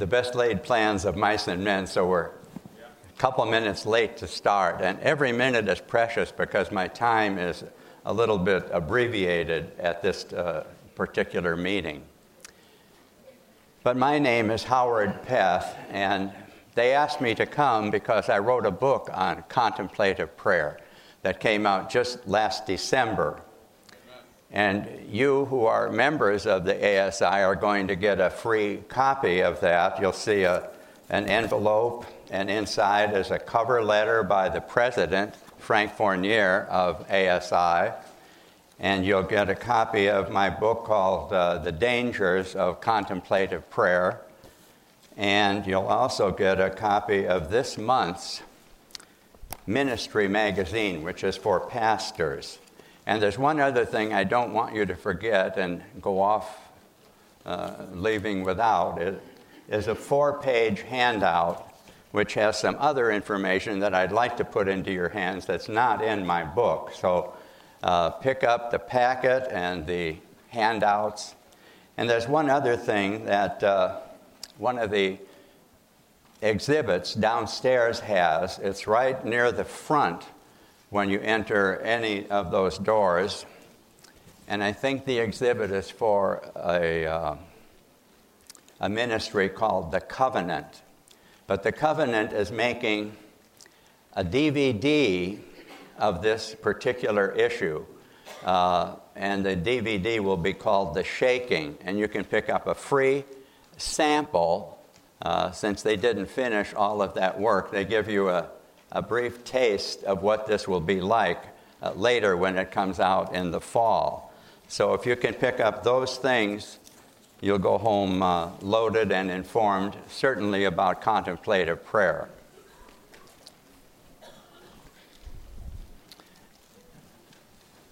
the best laid plans of mice and men, so we're a couple minutes late to start. And every minute is precious because my time is a little bit abbreviated at this uh, particular meeting. But my name is Howard Peth, and they asked me to come because I wrote a book on contemplative prayer that came out just last December. And you who are members of the ASI are going to get a free copy of that. You'll see a, an envelope, and inside is a cover letter by the president, Frank Fournier of ASI and you'll get a copy of my book called uh, The Dangers of Contemplative Prayer. And you'll also get a copy of this month's Ministry Magazine, which is for pastors. And there's one other thing I don't want you to forget and go off uh, leaving without. It is a four page handout which has some other information that I'd like to put into your hands that's not in my book. So uh, pick up the packet and the handouts. And there's one other thing that uh, one of the exhibits downstairs has. It's right near the front when you enter any of those doors. And I think the exhibit is for a, uh, a ministry called The Covenant. But The Covenant is making a DVD of this particular issue. Uh, and the DVD will be called The Shaking. And you can pick up a free sample uh, since they didn't finish all of that work. They give you a, a brief taste of what this will be like uh, later when it comes out in the fall. So if you can pick up those things, you'll go home uh, loaded and informed, certainly about contemplative prayer.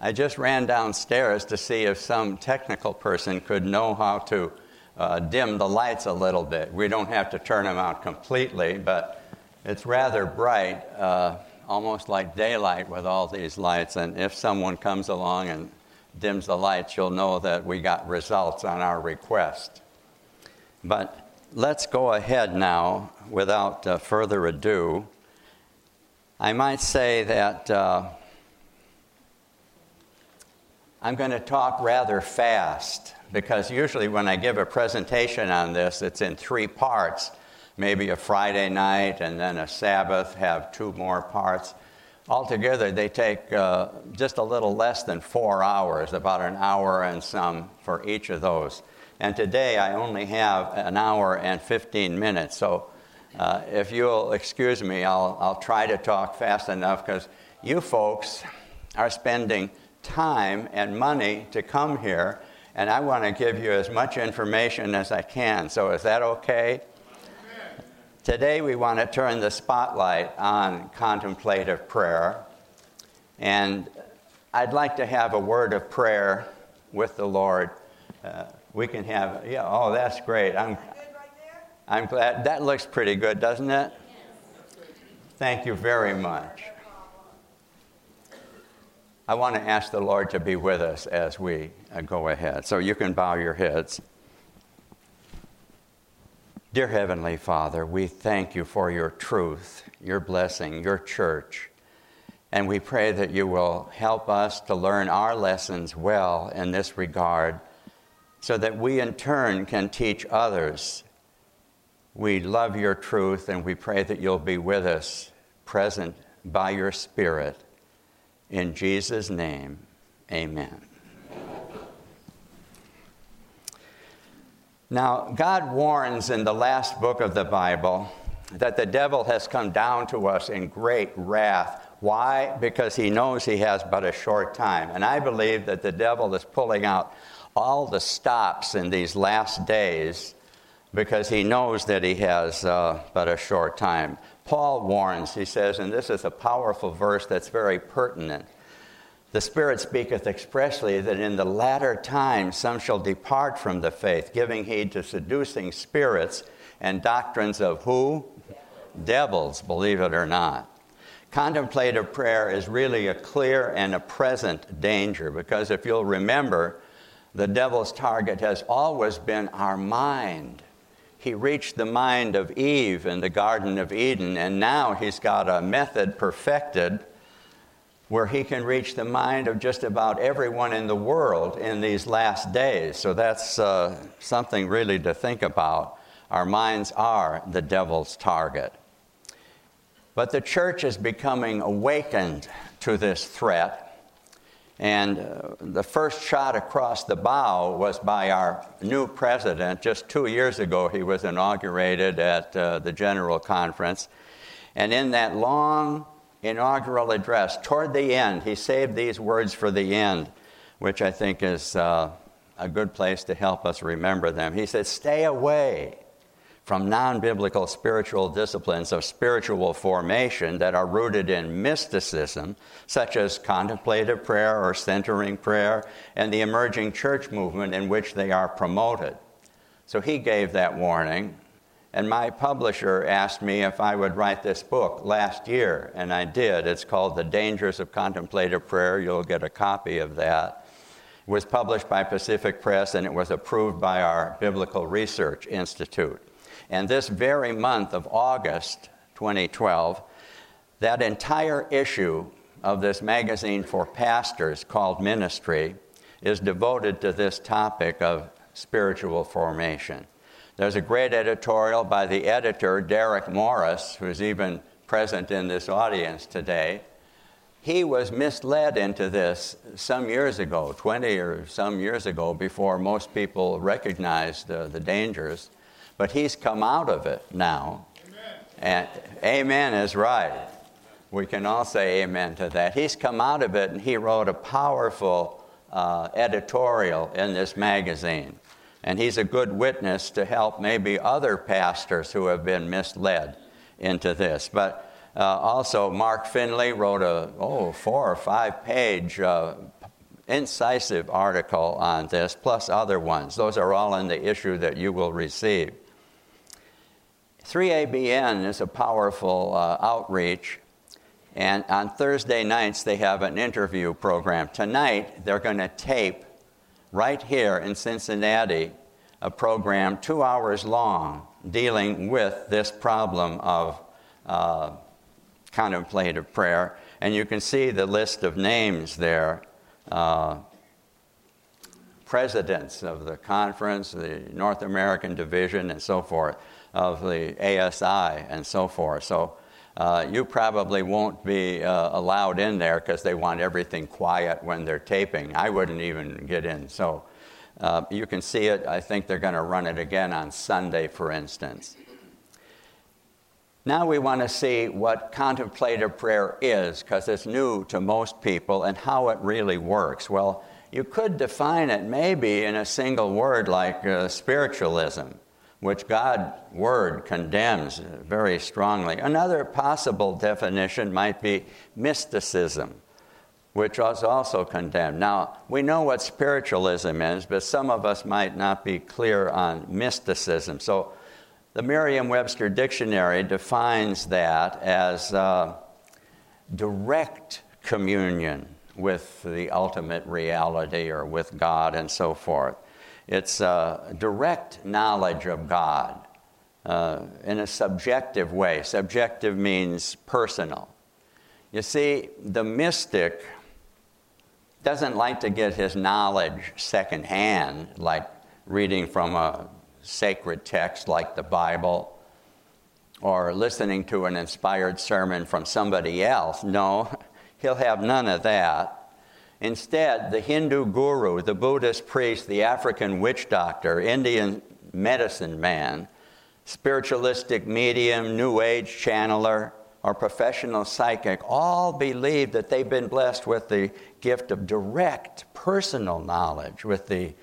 I just ran downstairs to see if some technical person could know how to uh, dim the lights a little bit. We don't have to turn them out completely, but it's rather bright, uh, almost like daylight with all these lights. And if someone comes along and dims the lights, you'll know that we got results on our request. But let's go ahead now without uh, further ado. I might say that uh, I'm going to talk rather fast because usually when I give a presentation on this, it's in three parts. Maybe a Friday night and then a Sabbath have two more parts. Altogether, they take uh, just a little less than four hours, about an hour and some for each of those. And today I only have an hour and 15 minutes. So uh, if you'll excuse me, I'll, I'll try to talk fast enough because you folks are spending time and money to come here, and I want to give you as much information as I can. So, is that okay? Today, we want to turn the spotlight on contemplative prayer. And I'd like to have a word of prayer with the Lord. Uh, we can have, yeah, oh, that's great. I'm, I'm glad. That looks pretty good, doesn't it? Thank you very much. I want to ask the Lord to be with us as we uh, go ahead. So you can bow your heads. Dear Heavenly Father, we thank you for your truth, your blessing, your church. And we pray that you will help us to learn our lessons well in this regard so that we in turn can teach others. We love your truth and we pray that you'll be with us, present by your Spirit. In Jesus' name, amen. Now, God warns in the last book of the Bible that the devil has come down to us in great wrath. Why? Because he knows he has but a short time. And I believe that the devil is pulling out all the stops in these last days because he knows that he has uh, but a short time. Paul warns, he says, and this is a powerful verse that's very pertinent. The Spirit speaketh expressly that in the latter times some shall depart from the faith, giving heed to seducing spirits and doctrines of who? Devils, believe it or not. Contemplative prayer is really a clear and a present danger because if you'll remember, the devil's target has always been our mind. he reached the mind of Eve in the Garden of Eden, and now he's got a method perfected where he can reach the mind of just about everyone in the world in these last days. So that's uh, something really to think about. Our minds are the devil's target. But the church is becoming awakened to this threat. And uh, the first shot across the bow was by our new president. Just two years ago, he was inaugurated at uh, the General Conference. And in that long inaugural address, toward the end, he saved these words for the end, which I think is uh, a good place to help us remember them. He said, Stay away from non biblical spiritual disciplines of spiritual formation that are rooted in mysticism, such as contemplative prayer or centering prayer, and the emerging church movement in which they are promoted. So he gave that warning. And my publisher asked me if I would write this book last year, and I did. It's called The Dangers of Contemplative Prayer. You'll get a copy of that. It was published by Pacific Press and it was approved by our Biblical Research Institute. And this very month of August 2012, that entire issue of this magazine for pastors called Ministry is devoted to this topic of spiritual formation. There's a great editorial by the editor, Derek Morris, who's even present in this audience today. He was misled into this some years ago, 20 or some years ago, before most people recognized uh, the dangers. But he's come out of it now. Amen. And amen is right. We can all say amen to that. He's come out of it and he wrote a powerful uh, editorial in this magazine. And he's a good witness to help maybe other pastors who have been misled into this. But uh, also, Mark Finley wrote a oh, four or five page uh, incisive article on this, plus other ones. Those are all in the issue that you will receive. 3ABN is a powerful uh, outreach, and on Thursday nights they have an interview program. Tonight they're going to tape right here in Cincinnati a program two hours long dealing with this problem of uh, contemplative prayer. And you can see the list of names there uh, presidents of the conference, the North American division, and so forth, of the ASI, and so forth. So uh, you probably won't be uh, allowed in there because they want everything quiet when they're taping. I wouldn't even get in. So uh, you can see it. I think they're going to run it again on Sunday, for instance. Now we want to see what contemplative prayer is because it's new to most people and how it really works. Well, you could define it maybe in a single word like uh, spiritualism, which God's word condemns very strongly. Another possible definition might be mysticism which was also condemned. Now, we know what spiritualism is, but some of us might not be clear on mysticism. So, the Merriam Webster Dictionary defines that as uh, direct communion with the ultimate reality or with God and so forth. It's uh, direct knowledge of God uh, in a subjective way. Subjective means personal. You see, the mystic doesn't like to get his knowledge secondhand, like reading from a sacred text like the Bible or listening to an inspired sermon from somebody else. No, he'll have none of that. Instead, the Hindu guru, the Buddhist priest, the African witch doctor, Indian medicine man, spiritualistic medium, New Age channeler, or professional psychic all believe that they've been blessed with the gift of direct personal knowledge with the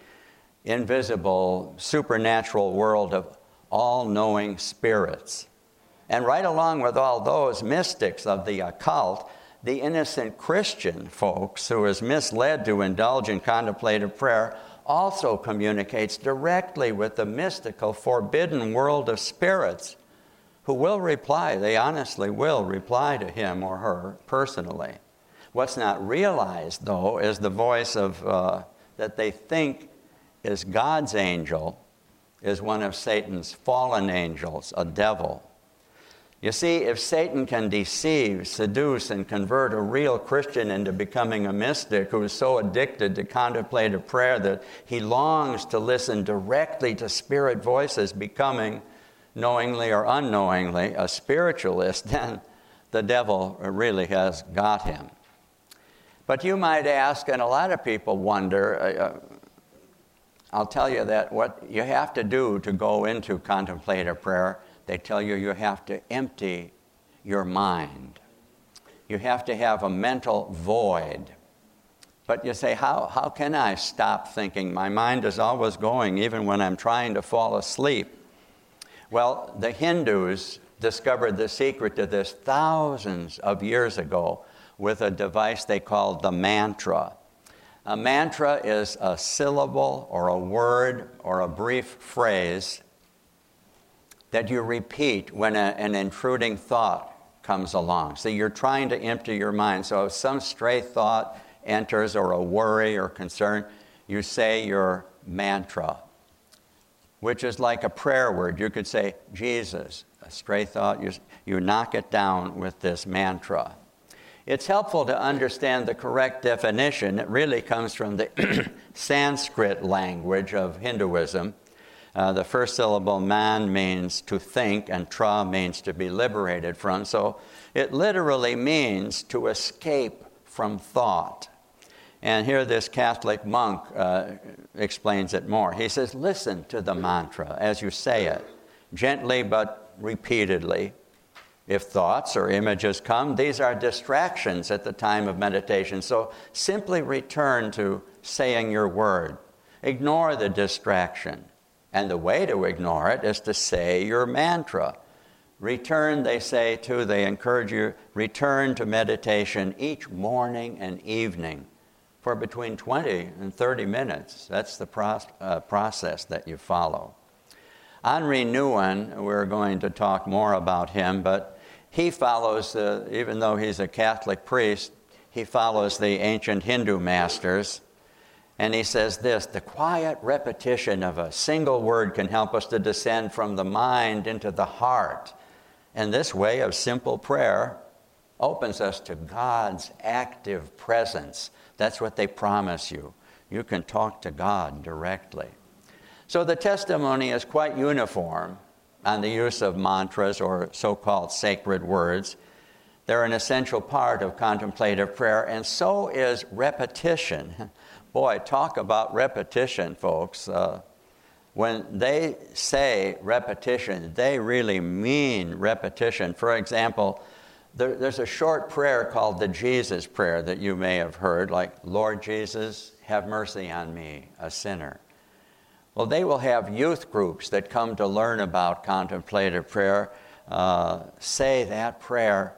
invisible supernatural world of all knowing spirits. And right along with all those mystics of the occult, the innocent Christian folks who is misled to indulge in contemplative prayer also communicates directly with the mystical, forbidden world of spirits who will reply, they honestly will reply to him or her personally. What's not realized, though, is the voice of uh, that they think is God's angel is one of Satan's fallen angels, a devil. You see, if Satan can deceive, seduce, and convert a real Christian into becoming a mystic who is so addicted to contemplative prayer that he longs to listen directly to spirit voices, becoming, knowingly or unknowingly, a spiritualist, then the devil really has got him. But you might ask, and a lot of people wonder, uh, uh I'll tell you that what you have to do to go into contemplative prayer they tell you you have to empty your mind. You have to have a mental void. But you say, how, how can I stop thinking? My mind is always going, even when I'm trying to fall asleep. Well, the Hindus discovered the secret to this thousands of years ago with a device they called the mantra. A mantra is a syllable or a word or a brief phrase that you repeat when a, an intruding thought comes along. So you're trying to empty your mind. So if some stray thought enters, or a worry or concern, you say your mantra, which is like a prayer word. You could say, Jesus, a stray thought, you, you knock it down with this mantra. It's helpful to understand the correct definition. It really comes from the Sanskrit language of Hinduism uh, the first syllable, man, means to think, and tra means to be liberated from. So it literally means to escape from thought. And here, this Catholic monk uh, explains it more. He says, Listen to the mantra as you say it, gently but repeatedly. If thoughts or images come, these are distractions at the time of meditation. So simply return to saying your word. Ignore the distraction. And the way to ignore it is to say your mantra. Return, they say too, they encourage you, return to meditation each morning and evening for between 20 and 30 minutes. That's the uh, process that you follow. Henri Nouwen, we're going to talk more about him, but he follows, the, even though he's a Catholic priest, he follows the ancient Hindu masters and he says this the quiet repetition of a single word can help us to descend from the mind into the heart. And this way of simple prayer opens us to God's active presence. That's what they promise you. You can talk to God directly. So the testimony is quite uniform on the use of mantras or so called sacred words. They're an essential part of contemplative prayer, and so is repetition. Boy, talk about repetition, folks. Uh, when they say repetition, they really mean repetition. For example, there, there's a short prayer called the Jesus Prayer that you may have heard, like, Lord Jesus, have mercy on me, a sinner. Well, they will have youth groups that come to learn about contemplative prayer uh, say that prayer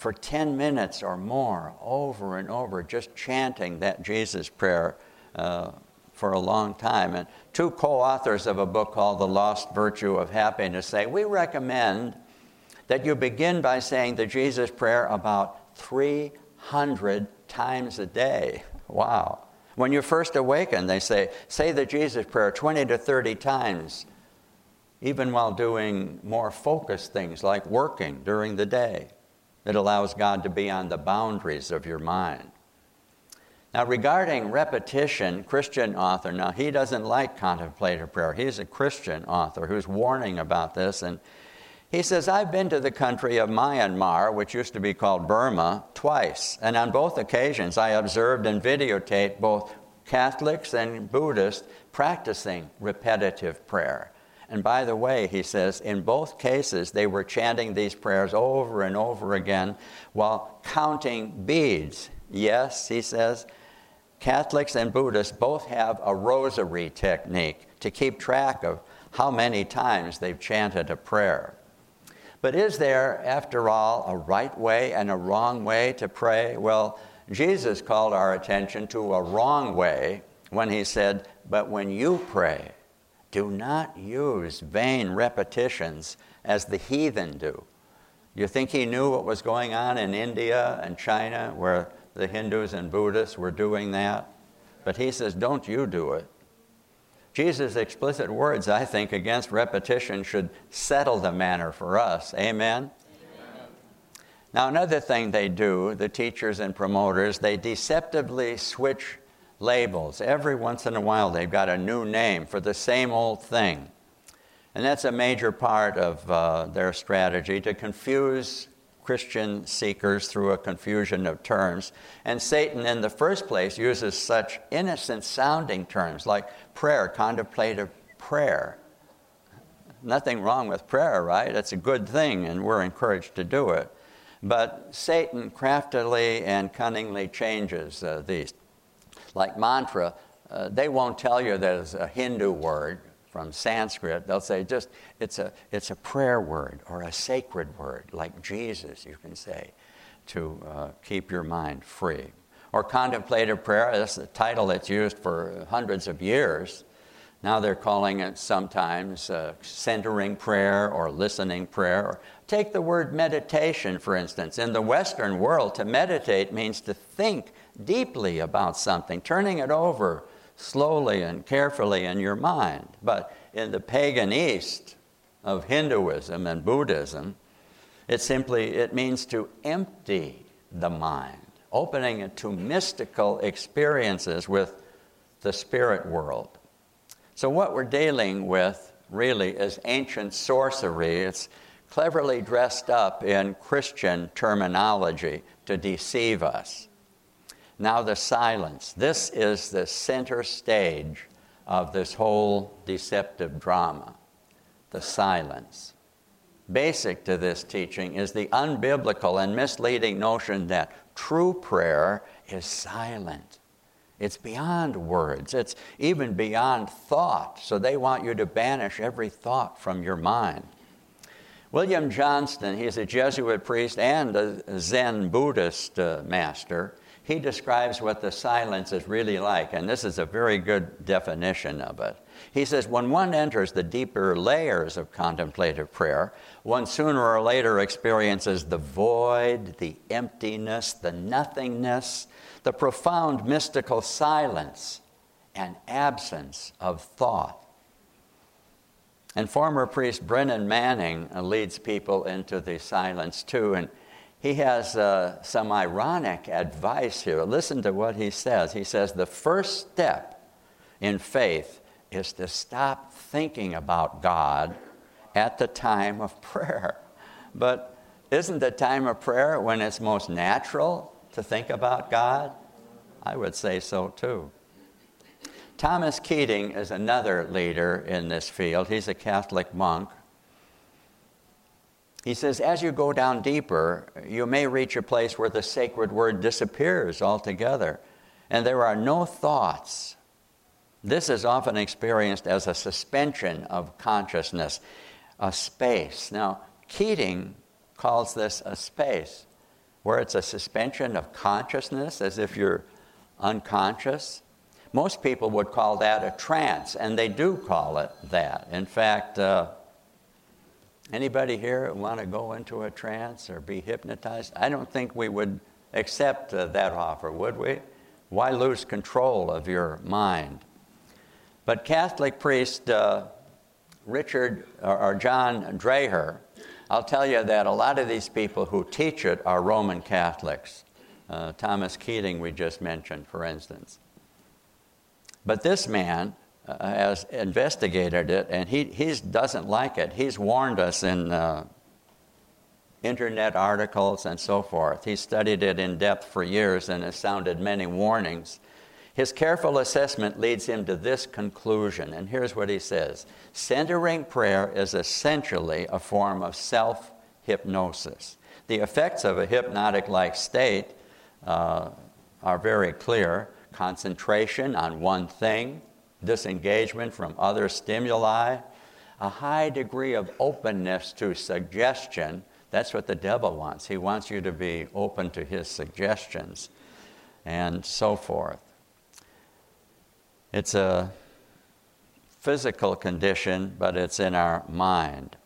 for 10 minutes or more, over and over, just chanting that Jesus prayer uh, for a long time. And two co authors of a book called The Lost Virtue of Happiness say, We recommend that you begin by saying the Jesus prayer about 300 times a day. Wow. When you first awaken, they say, say the Jesus prayer 20 to 30 times, even while doing more focused things like working during the day. It allows God to be on the boundaries of your mind. Now, regarding repetition, Christian author, now he doesn't like contemplative prayer. He's a Christian author who's warning about this. And he says, I've been to the country of Myanmar, which used to be called Burma, twice. And on both occasions, I observed and videotaped both Catholics and Buddhists practicing repetitive prayer. And by the way, he says, in both cases, they were chanting these prayers over and over again while counting beads. Yes, he says, Catholics and Buddhists both have a rosary technique to keep track of how many times they've chanted a prayer. But is there, after all, a right way and a wrong way to pray? Well, Jesus called our attention to a wrong way when he said, But when you pray, do not use vain repetitions as the heathen do. You think he knew what was going on in India and China where the Hindus and Buddhists were doing that? But he says, don't you do it. Jesus' explicit words, I think, against repetition should settle the matter for us. Amen? Amen? Now, another thing they do, the teachers and promoters, they deceptively switch labels. Every once in a while, they've got a new name for the same old thing. And that's a major part of uh, their strategy to confuse Christian seekers through a confusion of terms. And Satan, in the first place, uses such innocent sounding terms like prayer, contemplative prayer. Nothing wrong with prayer, right? It's a good thing, and we're encouraged to do it. But Satan craftily and cunningly changes uh, these. Like mantra, uh, they won't tell you that it's a Hindu word from Sanskrit, they'll say just it's a, it's a prayer word or a sacred word, like Jesus, you can say, to uh, keep your mind free. Or contemplative prayer, that's the title that's used for hundreds of years. Now they're calling it sometimes uh, centering prayer or listening prayer. Or take the word meditation, for instance. In the Western world, to meditate means to think deeply about something, turning it over slowly and carefully in your mind. But in the pagan East of Hinduism and Buddhism, it simply it means to empty the mind, opening it to mystical experiences with the spirit world. So what we're dealing with really is ancient sorcery. It's cleverly dressed up in Christian terminology to deceive us. Now, the silence. This is the center stage of this whole deceptive drama the silence. Basic to this teaching is the unbiblical and misleading notion that true prayer is silent. It's beyond words, it's even beyond thought. So they want you to banish every thought from your mind. William Johnston, he's a Jesuit priest and a Zen Buddhist uh, master he describes what the silence is really like, and this is a very good definition of it. He says, when one enters the deeper layers of contemplative prayer, one sooner or later experiences the void, the emptiness, the nothingness, the profound mystical silence, and absence of thought. And former priest Brennan Manning leads people into the silence too. And he has uh, some ironic advice here. Listen to what he says. He says, The first step in faith is to stop thinking about God at the time of prayer. But isn't the time of prayer when it's most natural to think about God? I would say so too. Thomas Keating is another leader in this field. He's a Catholic monk he says, as you go down deeper, you may reach a place where the sacred word disappears altogether, and there are no thoughts. This is often experienced as a suspension of consciousness, a space. Now, Keating calls this a space where it's a suspension of consciousness, as if you're unconscious. Most people would call that a trance, and they do call it that. In fact, uh, Anybody here want to go into a trance or be hypnotized? I don't think we would accept uh, that offer, would we? Why lose control of your mind? But Catholic priest uh, Richard or, or John Dreher, I'll tell you that a lot of these people who teach it are Roman Catholics. Uh, Thomas Keating, we just mentioned, for instance. But this man has investigated it, and he he's, doesn't like it. He's warned us in uh, internet articles and so forth. He studied it in depth for years and has sounded many warnings. His careful assessment leads him to this conclusion, and here's what he says Centering prayer is essentially a form of self hypnosis. The effects of a hypnotic like state uh, are very clear concentration on one thing, disengagement from other stimuli, a high degree of openness to suggestion. That's what the devil wants. He wants you to be open to his suggestions and so forth. It's a physical condition, but it's in our mind.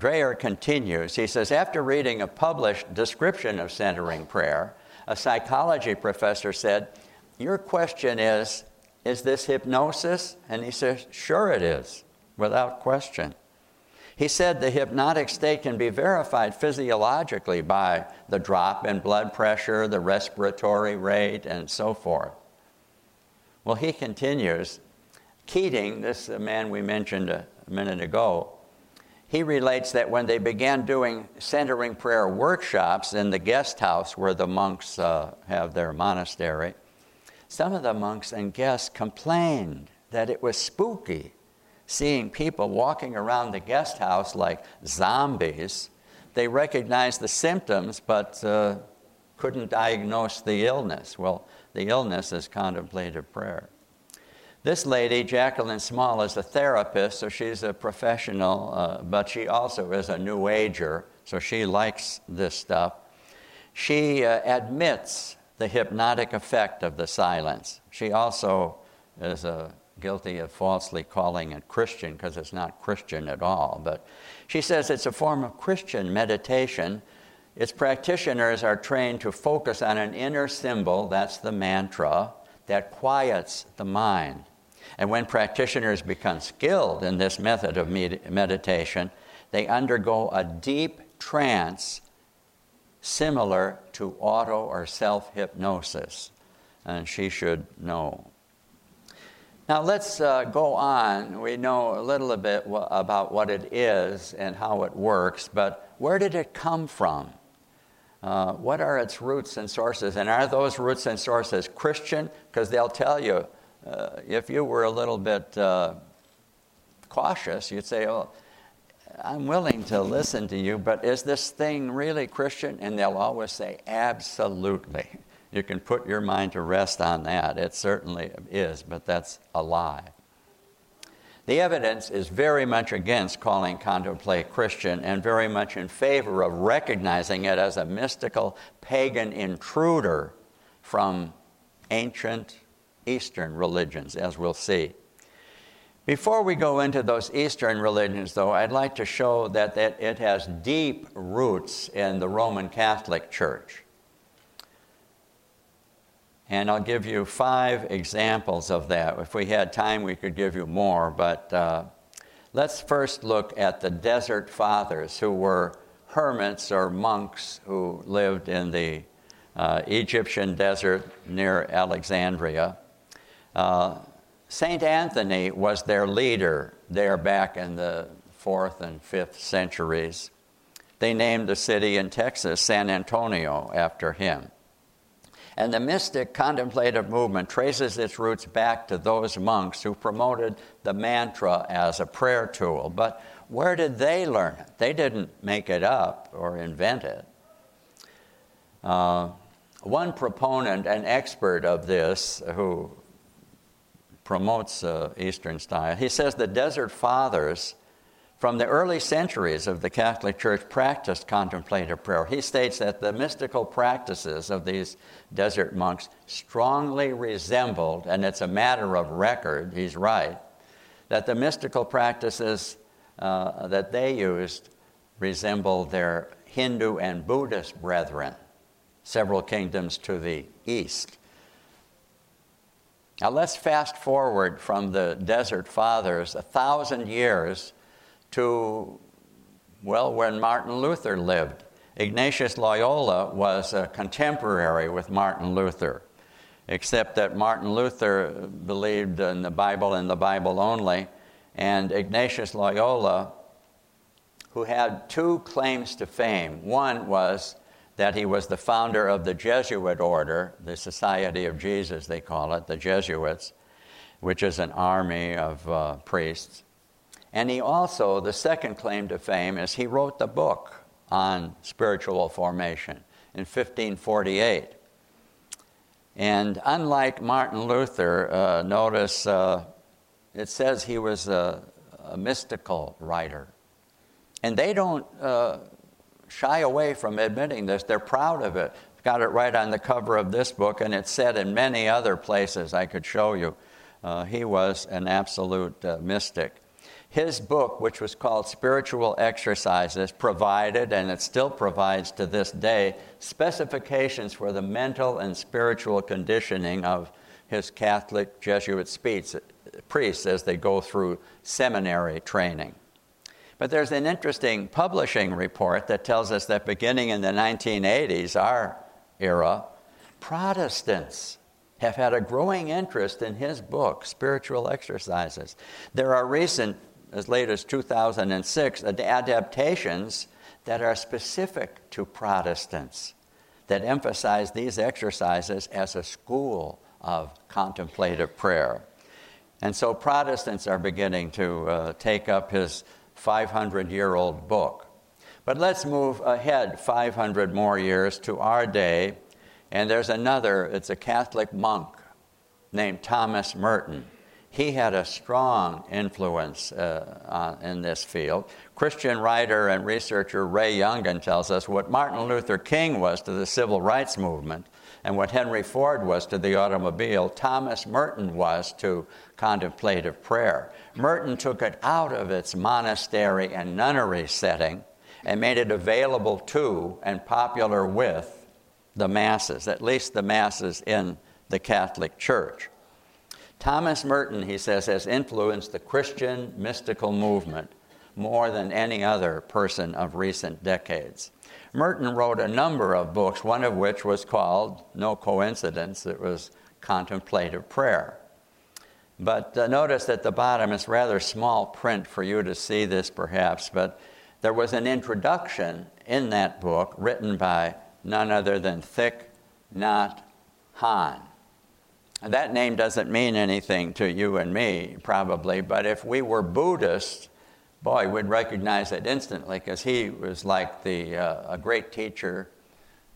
Dreher continues. He says, after reading a published description of centering prayer, a psychology professor said, Your question is Is this hypnosis? And he says, Sure, it is, without question. He said the hypnotic state can be verified physiologically by the drop in blood pressure, the respiratory rate, and so forth. Well, he continues. Keating, this man we mentioned a minute ago, he relates that when they began doing centering prayer workshops in the guest house where the monks uh, have their monastery, some of the monks and guests complained that it was spooky seeing people walking around the guest house like zombies. They recognized the symptoms but uh, couldn't diagnose the illness. Well, the illness is contemplative prayer. This lady, Jacquelyn Small, is a therapist, so she's a professional, uh, but she also is a New Ager, so she likes this stuff. She uh, admits the hypnotic effect of the silence. She also is a guilty of falsely calling it Christian because it's not Christian at all. But she says it's a form of Christian meditation. Its practitioners are trained to focus on an inner symbol, that's the mantra, that quiets the mind. And when practitioners become skilled in this method of med- meditation, they undergo a deep trance similar to auto or self hypnosis. And she should know. Now let's uh, go on. We know a little bit w- about what it is and how it works, but where did it come from? Uh, what are its roots and sources? And are those roots and sources Christian? Because they'll tell you, uh, if you were a little bit uh, cautious, you'd say, oh, I'm willing to listen to you, but is this thing really Christian? And they'll always say, absolutely you can put your mind to rest on that. It certainly is, but that's a lie. The evidence is very much against calling contemplate Christian and very much in favor of recognizing it as a mystical pagan intruder from ancient Eastern religions, as we'll see. Before we go into those Eastern religions, though, I'd like to show that, it has deep roots in the Roman Catholic Church. And I'll give you five examples of that. If we had time, we could give you more. But uh, let's first look at the Desert Fathers, who were hermits or monks who lived in the uh, Egyptian desert near Alexandria. Uh, St. Anthony was their leader there back in the fourth and fifth centuries. They named the city in Texas San Antonio after him. And the mystic contemplative movement traces its roots back to those monks who promoted the mantra as a prayer tool. But where did they learn it? They didn't make it up or invent it. Uh, one proponent and expert of this, who promotes uh, Eastern style, he says the Desert Fathers from the early centuries of the Catholic Church practiced contemplative prayer. He states that the mystical practices of these desert monks strongly resembled, and it's a matter of record, he's right, that the mystical practices uh, that they used resembled their Hindu and Buddhist brethren, several kingdoms to the east. Now let's fast forward from the Desert Fathers a thousand years to, well, when Martin Luther lived. Ignatius Loyola was a contemporary with Martin Luther, except that Martin Luther believed in the Bible and the Bible only, and Ignatius Loyola, who had two claims to fame. One was that he was the founder of the Jesuit order, the Society of Jesus, they call it, the Jesuits, which is an army of uh, priests. And he also, the second claim to fame is he wrote the book on spiritual formation in 1548. And unlike Martin Luther, uh, notice uh, it says he was a, a, mystical writer. And they don't uh, shy away from admitting this, they're proud of it. Got it right on the cover of this book, and it's said in many other places I could show you. Uh, he was an absolute uh, mystic. His book, which was called Spiritual Exercises, provided, and it still provides to this day, specifications for the mental and spiritual conditioning of his Catholic Jesuit priests as they go through seminary training. But there's an interesting publishing report that tells us that beginning in the 1980s, our era, Protestants have had a growing interest in his book, Spiritual Exercises. There are recent, as late as 2006, adaptations that are specific to Protestants that emphasize these exercises as a school of contemplative prayer. And so Protestants are beginning to uh, take up his 500 year old book. But let's move ahead 500 more years to our day. And there's another, it's a Catholic monk named Thomas Merton. He had a strong influence uh, in this field. Christian writer and researcher Ray Yungen tells us what Martin Luther King was to the civil rights movement and what Henry Ford was to the automobile, Thomas Merton was to contemplative prayer. Merton took it out of its monastery and nunnery setting and made it available to and popular with the masses, at least the masses in the Catholic Church. Thomas Merton, he says, has influenced the Christian mystical movement more than any other person of recent decades. Merton wrote a number of books, one of which was called, no coincidence, it was Contemplative Prayer. But uh, notice at the bottom, it's rather small print for you to see this perhaps, but there was an introduction in that book written by none other than Thich Nhat Hanh. That name doesn't mean anything to you and me, probably, but if we were Buddhists, boy, we'd recognize it instantly because he was like the, uh, a great teacher,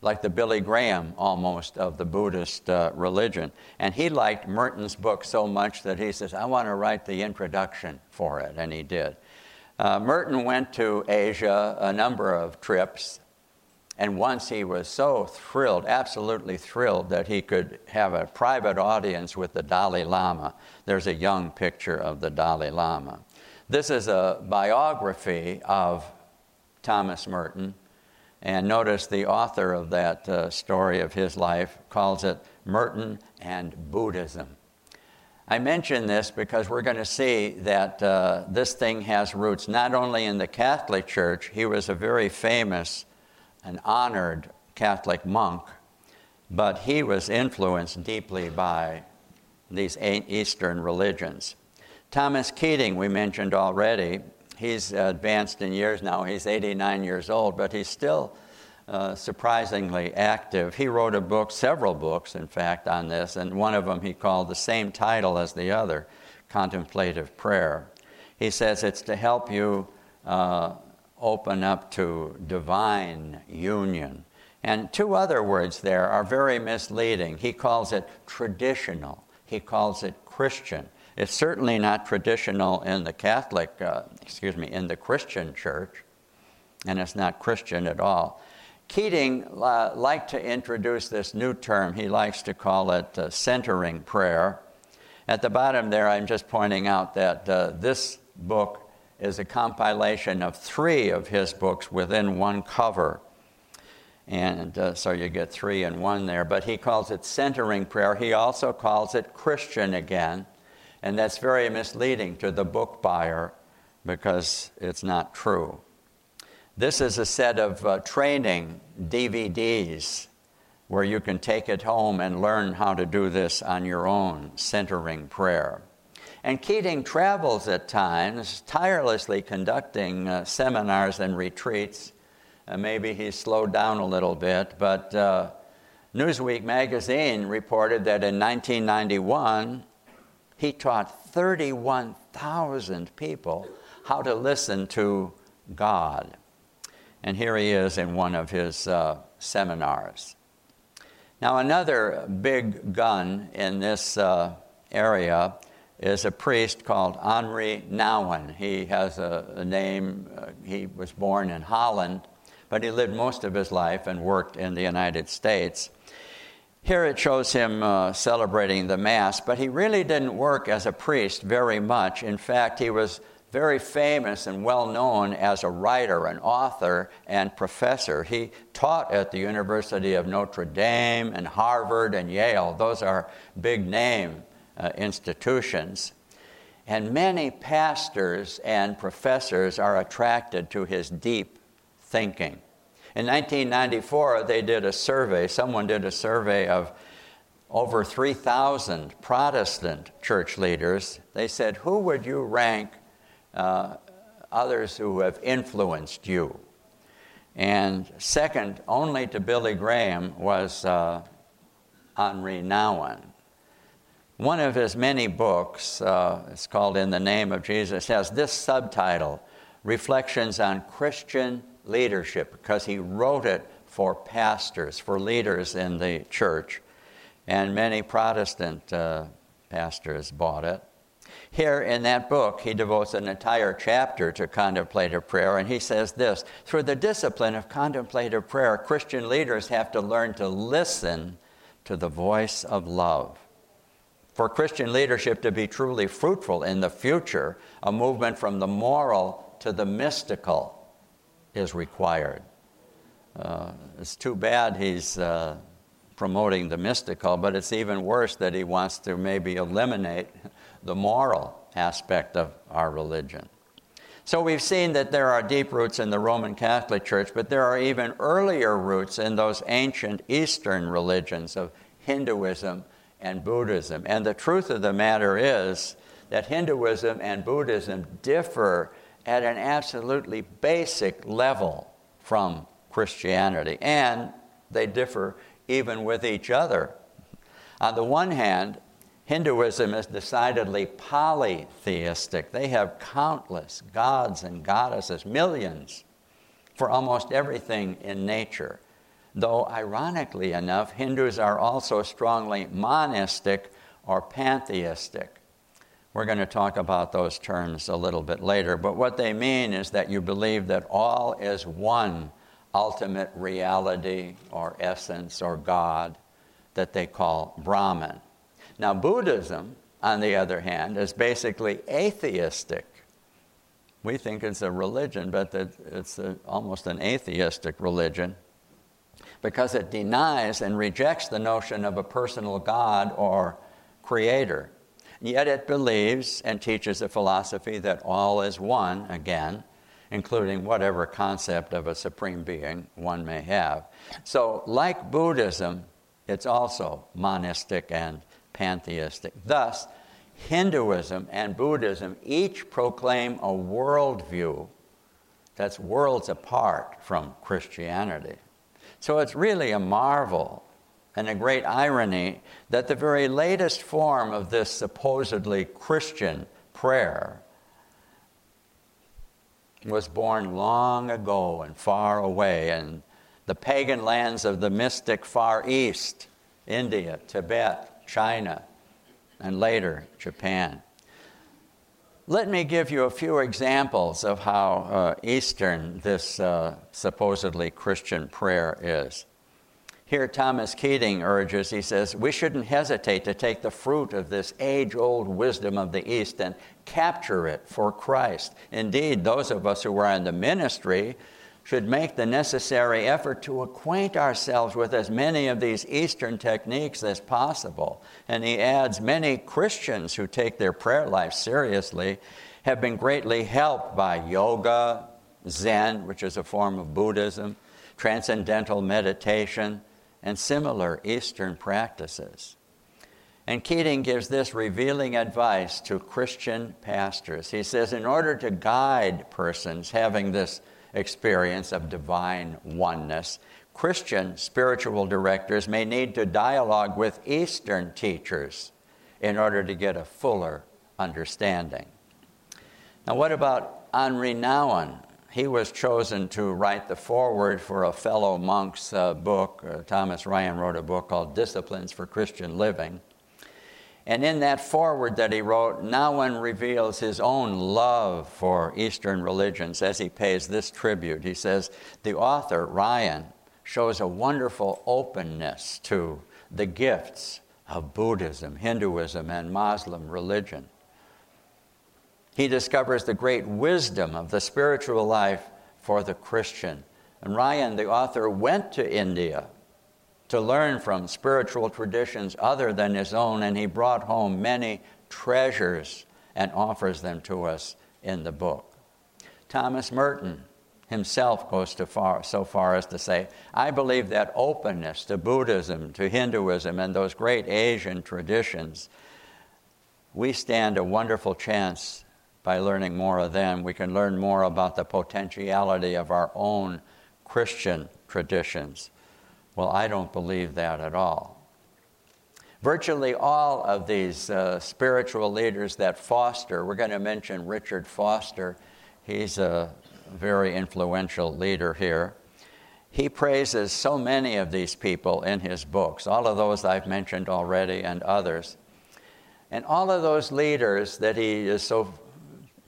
like the Billy Graham almost of the Buddhist uh, religion. And he liked Merton's book so much that he says, I want to write the introduction for it, and he did. Uh, Merton went to Asia a number of trips, and once he was so thrilled, absolutely thrilled, that he could have a private audience with the Dalai Lama. There's a young picture of the Dalai Lama. This is a biography of Thomas Merton. And notice the author of that uh, story of his life calls it Merton and Buddhism. I mention this because we're going to see that uh, this thing has roots not only in the Catholic Church, he was a very famous and honored Catholic monk, but he was influenced deeply by these Eastern religions. Thomas Keating, we mentioned already, he's advanced in years now. He's 89 years old, but he's still uh, surprisingly active. He wrote a book, several books, in fact, on this, and one of them he called the same title as the other Contemplative Prayer. He says it's to help you uh, open up to divine union. And two other words there are very misleading. He calls it traditional, he calls it Christian. It's certainly not traditional in the Catholic, uh, excuse me, in the Christian church, and it's not Christian at all. Keating uh, liked to introduce this new term. He likes to call it uh, centering prayer. At the bottom there, I'm just pointing out that uh, this book is a compilation of three of his books within one cover. And uh, so you get three in one there. But he calls it centering prayer. He also calls it Christian again. And that's very misleading to the book buyer because it's not true. This is a set of uh, training DVDs where you can take it home and learn how to do this on your own, centering prayer. And Keating travels at times, tirelessly conducting uh, seminars and retreats. Uh, maybe he's slowed down a little bit, but uh, Newsweek magazine reported that in 1991, he taught 31,000 people how to listen to God. And here he is in one of his uh, seminars. Now, another big gun in this uh, area is a priest called Henri Nouwen. He has a, a name, uh, he was born in Holland, but he lived most of his life and worked in the United States. Here it shows him uh, celebrating the Mass, but he really didn't work as a priest very much. In fact, he was very famous and well known as a writer, an author, and professor. He taught at the University of Notre Dame and Harvard and Yale. Those are big name uh, institutions. And many pastors and professors are attracted to his deep thinking. In 1994, they did a survey, someone did a survey of over 3,000 Protestant church leaders. They said, Who would you rank uh, others who have influenced you? And second only to Billy Graham was uh, Henri Nouwen. One of his many books, uh, it's called In the Name of Jesus, has this subtitle Reflections on Christian Leadership, because he wrote it for pastors, for leaders in the church. And many Protestant uh, pastors bought it. Here in that book, he devotes an entire chapter to contemplative prayer, and he says this Through the discipline of contemplative prayer, Christian leaders have to learn to listen to the voice of love. For Christian leadership to be truly fruitful in the future, a movement from the moral to the mystical is required. Uh, it's too bad he's uh, promoting the mystical, but it's even worse that he wants to maybe eliminate the moral aspect of our religion. So we've seen that there are deep roots in the Roman Catholic Church, but there are even earlier roots in those ancient Eastern religions of Hinduism and Buddhism. And the truth of the matter is that Hinduism and Buddhism differ at an absolutely basic level from Christianity, and they differ even with each other. On the one hand, Hinduism is decidedly polytheistic. They have countless gods and goddesses, millions, for almost everything in nature. Though, ironically enough, Hindus are also strongly monistic or pantheistic. We're going to talk about those terms a little bit later, but what they mean is that you believe that all is one ultimate reality or essence or God that they call Brahman. Now, Buddhism, on the other hand, is basically atheistic. We think it's a religion, but it's a, almost an atheistic religion because it denies and rejects the notion of a personal God or creator. Yet it believes and teaches a philosophy that all is one, again, including whatever concept of a supreme being one may have. So, like Buddhism, it's also monistic and pantheistic. Thus, Hinduism and Buddhism each proclaim a worldview that's worlds apart from Christianity. So it's really a marvel and a great irony that the very latest form of this supposedly Christian prayer was born long ago and far away in the pagan lands of the mystic Far East, India, Tibet, China, and later Japan. Let me give you a few examples of how uh, Eastern this uh, supposedly Christian prayer is. Here, Thomas Keating urges, he says, we shouldn't hesitate to take the fruit of this age old wisdom of the East and capture it for Christ. Indeed, those of us who are in the ministry should make the necessary effort to acquaint ourselves with as many of these Eastern techniques as possible. And he adds many Christians who take their prayer life seriously have been greatly helped by yoga, Zen, which is a form of Buddhism, transcendental meditation, and similar Eastern practices. And Keating gives this revealing advice to Christian pastors. He says, in order to guide persons having this experience of divine oneness, Christian spiritual directors may need to dialogue with Eastern teachers in order to get a fuller understanding. Now, what about Henri Nouwen? He was chosen to write the foreword for a fellow monk's uh, book. Uh, Thomas Ryan wrote a book called Disciplines for Christian Living. And in that foreword that he wrote, Nouwen reveals his own love for Eastern religions as he pays this tribute. He says, The author, Ryan, shows a wonderful openness to the gifts of Buddhism, Hinduism, and Muslim religion. He discovers the great wisdom of the spiritual life for the Christian. And Ryan, the author, went to India to learn from spiritual traditions other than his own, and he brought home many treasures and offers them to us in the book. Thomas Merton himself goes far, so far as to say, I believe that openness to Buddhism, to Hinduism, and those great Asian traditions, we stand a wonderful chance by learning more of them. We can learn more about the potentiality of our own Christian traditions. Well, I don't believe that at all. Virtually all of these uh, spiritual leaders that Foster, we're going to mention Richard Foster, he's a very influential leader here. He praises so many of these people in his books, all of those I've mentioned already and others. And all of those leaders that he is so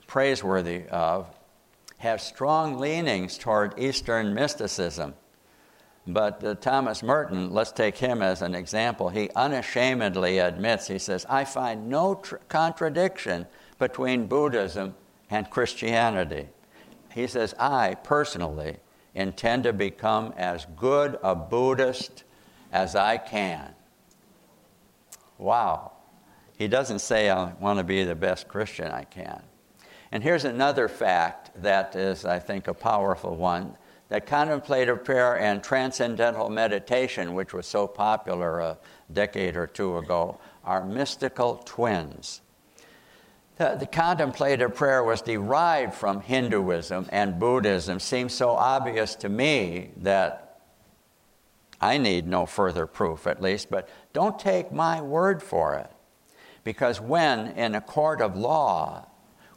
praiseworthy of have strong leanings toward Eastern mysticism. But uh, Thomas Merton, let's take him as an example. He unashamedly admits, he says, I find no tr- contradiction between Buddhism and Christianity. He says, I personally intend to become as good a Buddhist as I can. Wow. He doesn't say, I want to be the best Christian I can. And here's another fact that is, I think, a powerful one that contemplative prayer and transcendental meditation, which was so popular a decade or two ago, are mystical twins. The, the, contemplative prayer was derived from Hinduism and Buddhism. Seems so obvious to me that I need no further proof, at least, but don't take my word for it. Because when, in a court of law,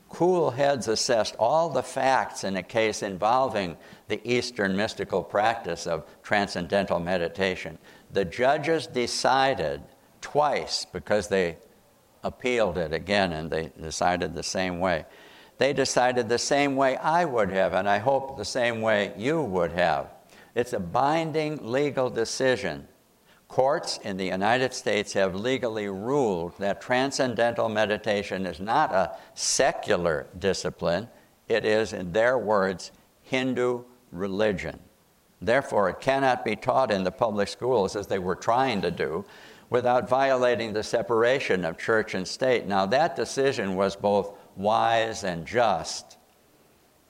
cool heads assessed all the facts in a case involving the Eastern mystical practice of transcendental meditation. The judges decided twice because they appealed it again and they decided the same way. They decided the same way I would have, and I hope the same way you would have. It's a binding legal decision Courts in the United States have legally ruled that transcendental meditation is not a secular discipline, it is, in their words, Hindu religion. Therefore, it cannot be taught in the public schools as they were trying to do without violating the separation of church and state. Now, that decision was both wise and just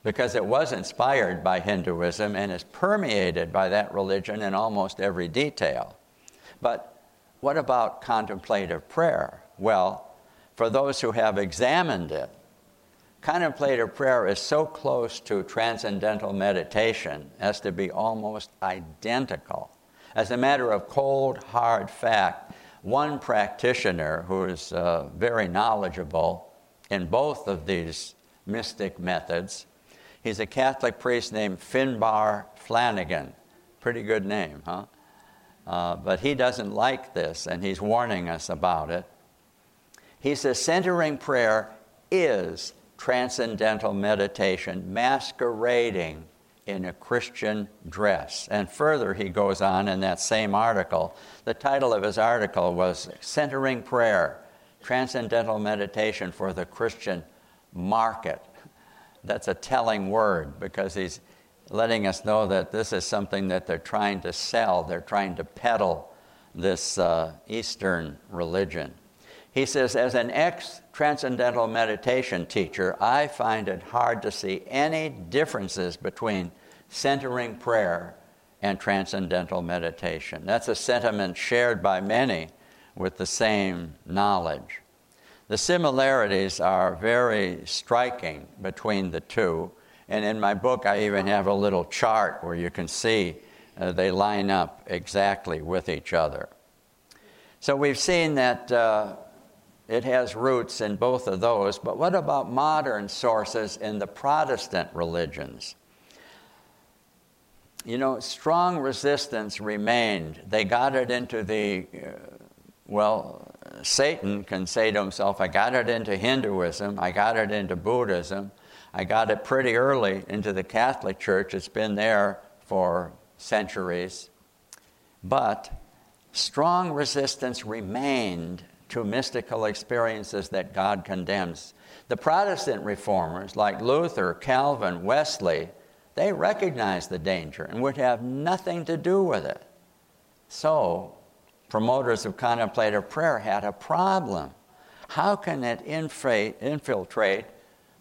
because it was inspired by Hinduism and is permeated by that religion in almost every detail. But what about contemplative prayer? Well, for those who have examined it, contemplative prayer is so close to transcendental meditation as to be almost identical. As a matter of cold, hard fact, one practitioner who is uh, very knowledgeable in both of these mystic methods, he's a Catholic priest named Finbar Flanagan. Pretty good name, huh? Uh, but he doesn't like this, and he's warning us about it. He says centering prayer is transcendental meditation masquerading in a Christian dress. And further, he goes on in that same article. The title of his article was Centering Prayer Transcendental Meditation for the Christian Market. That's a telling word because he's, letting us know that this is something that they're trying to sell. They're trying to peddle this uh, Eastern religion. He says, as an ex transcendental meditation teacher, I find it hard to see any differences between centering prayer and transcendental meditation. That's a sentiment shared by many with the same knowledge. The similarities are very striking between the two, and in my book, I even have a little chart where you can see uh, they line up exactly with each other. So we've seen that uh, it has roots in both of those, but what about modern sources in the Protestant religions? You know, strong resistance remained. They got it into the, uh, well, Satan can say to himself, I got it into Hinduism, I got it into Buddhism, I got it pretty early into the Catholic Church. It's been there for centuries. But strong resistance remained to mystical experiences that God condemns. The Protestant reformers, like Luther, Calvin, Wesley, they recognized the danger and would have nothing to do with it. So, promoters of contemplative prayer had a problem. How can it infiltrate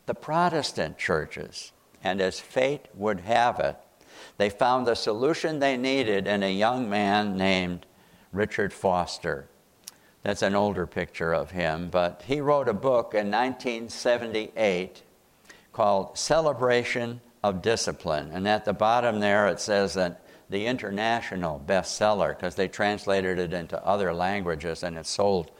the Protestant churches? And as fate would have it, they found the solution they needed in a young man named Richard Foster. That's an older picture of him, but he wrote a book in 1978 called Celebration of Discipline. And at the bottom there it says that the international bestseller because they translated it into other languages and it sold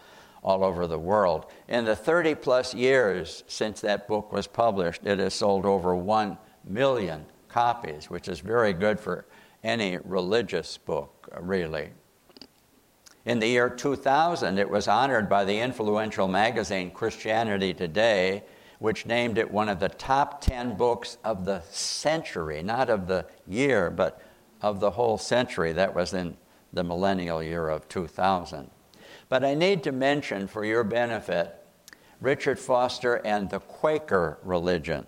all over the world. In the 30 plus years since that book was published, it has sold over 1 million copies, which is very good for any religious book, uh, really. In the year 2000, it was honored by the influential magazine Christianity Today, which named it one of the top 10 books of the century, not of the year, but of the whole century. That was in the millennial year of 2000. But I need to mention for your benefit Richard Foster and the Quaker religion.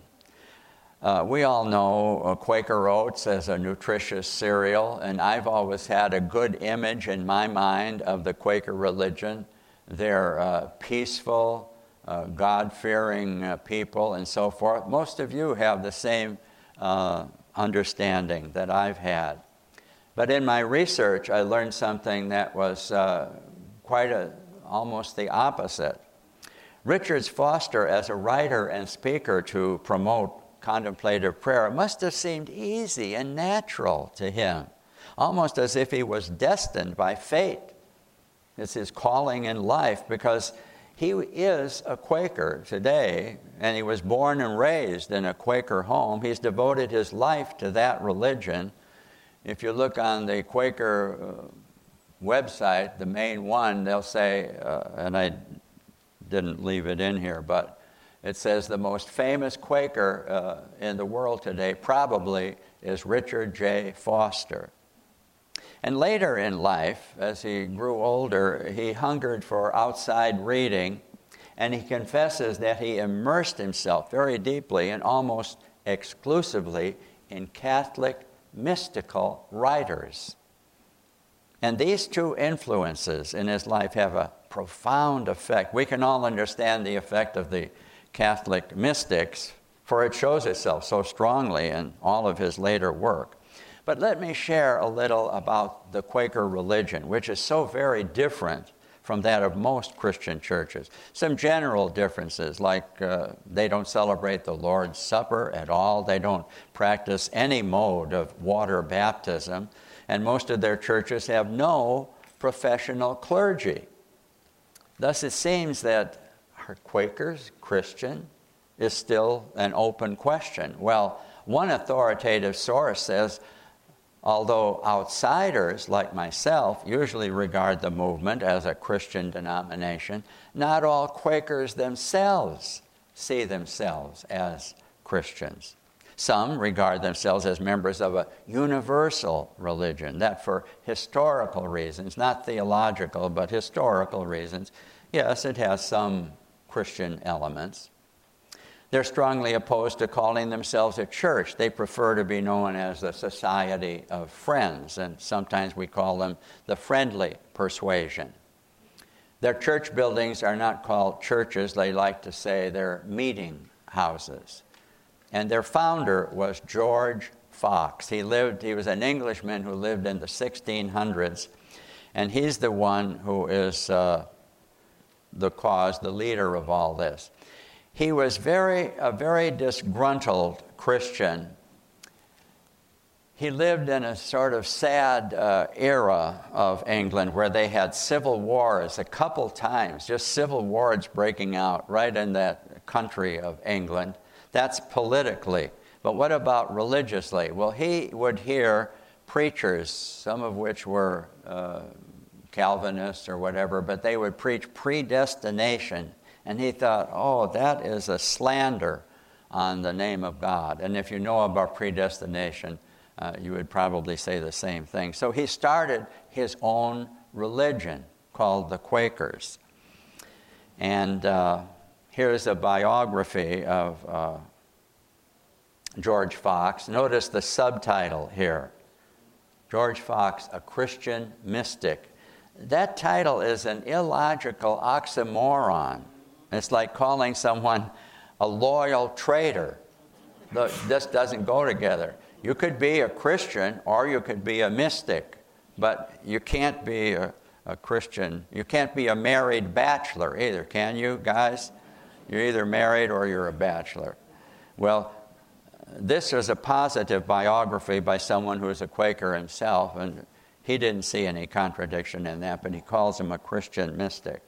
Uh, we all know uh, Quaker Oats as a nutritious cereal, and I've always had a good image in my mind of the Quaker religion. They're uh, peaceful, uh, God fearing uh, people, and so forth. Most of you have the same understanding that I've had. But in my research, I learned something that was quite a, almost the opposite. Richards Foster, as a writer and speaker to promote contemplative prayer, must have seemed easy and natural to him, almost as if he was destined by fate. It's his calling in life because he is a Quaker today, and he was born and raised in a Quaker home. He's devoted his life to that religion. If you look on the Quaker uh, website, the main one, they'll say, uh, and I didn't leave it in here, but it says the most famous Quaker uh, in the world today probably is Richard J. Foster. And later in life, as he grew older, he hungered for outside reading, and he confesses that he immersed himself very deeply and almost exclusively in Catholic mystical writers. And these two influences in his life have a profound effect. We can all understand the effect of the Catholic mystics, for it shows itself so strongly in all of his later work. But let me share a little about the Quaker religion, which is so very different from that of most Christian churches. Some general differences, like uh, they don't celebrate the Lord's Supper at all, they don't practice any mode of water baptism, and most of their churches have no professional clergy. Thus, it seems that are Quakers Christian? Is still an open question. Well, one authoritative source says although outsiders like myself usually regard the movement as a Christian denomination, not all Quakers themselves see themselves as Christians. Some regard themselves as members of a universal religion, that for historical reasons, not theological, but historical reasons, yes, it has some Christian elements. They're strongly opposed to calling themselves a church. They prefer to be known as the Society of Friends, and sometimes we call them the Friendly Persuasion. Their church buildings are not called churches, they like to say they're meeting houses. And their founder was George Fox. He lived, he was an Englishman who lived in the 1600s, and he's the one who is uh, the cause, the leader of all this. He was very, a very disgruntled Christian. He lived in a sort of sad uh, era of England where they had civil wars a couple times, just civil wars breaking out right in that country of England. That's politically. But what about religiously? Well, he would hear preachers, some of which were uh, Calvinists or whatever, but they would preach predestination. And he thought, oh, that is a slander on the name of God. And if you know about predestination, uh, you would probably say the same thing. So he started his own religion called the Quakers. And uh, here's a biography of uh, George Fox. Notice the subtitle here George Fox, a Christian mystic. That title is an illogical oxymoron. It's like calling someone a loyal traitor. This doesn't go together. You could be a Christian or you could be a mystic, but you can't be a, a Christian. You can't be a married bachelor either, can you, guys? You're either married or you're a bachelor. Well, this is a positive biography by someone who is a Quaker himself, and he didn't see any contradiction in that, but he calls him a Christian mystic.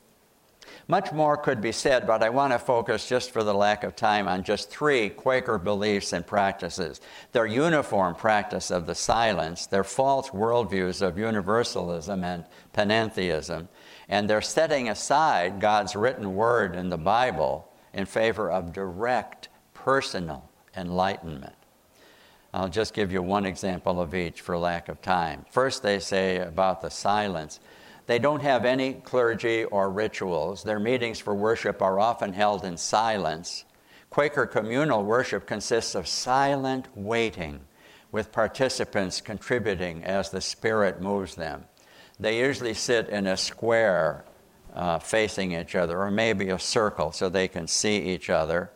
Much more could be said, but I want to focus, just for the lack of time, on just three Quaker beliefs and practices their uniform practice of the silence, their false worldviews of universalism and panentheism, and their setting aside God's written word in the Bible in favor of direct, personal enlightenment. I'll just give you one example of each for lack of time. First, they say about the silence they don't have any clergy or rituals. Their meetings for worship are often held in silence. Quaker communal worship consists of silent waiting, with participants contributing as the Spirit moves them. They usually sit in a square uh, facing each other, or maybe a circle so they can see each other.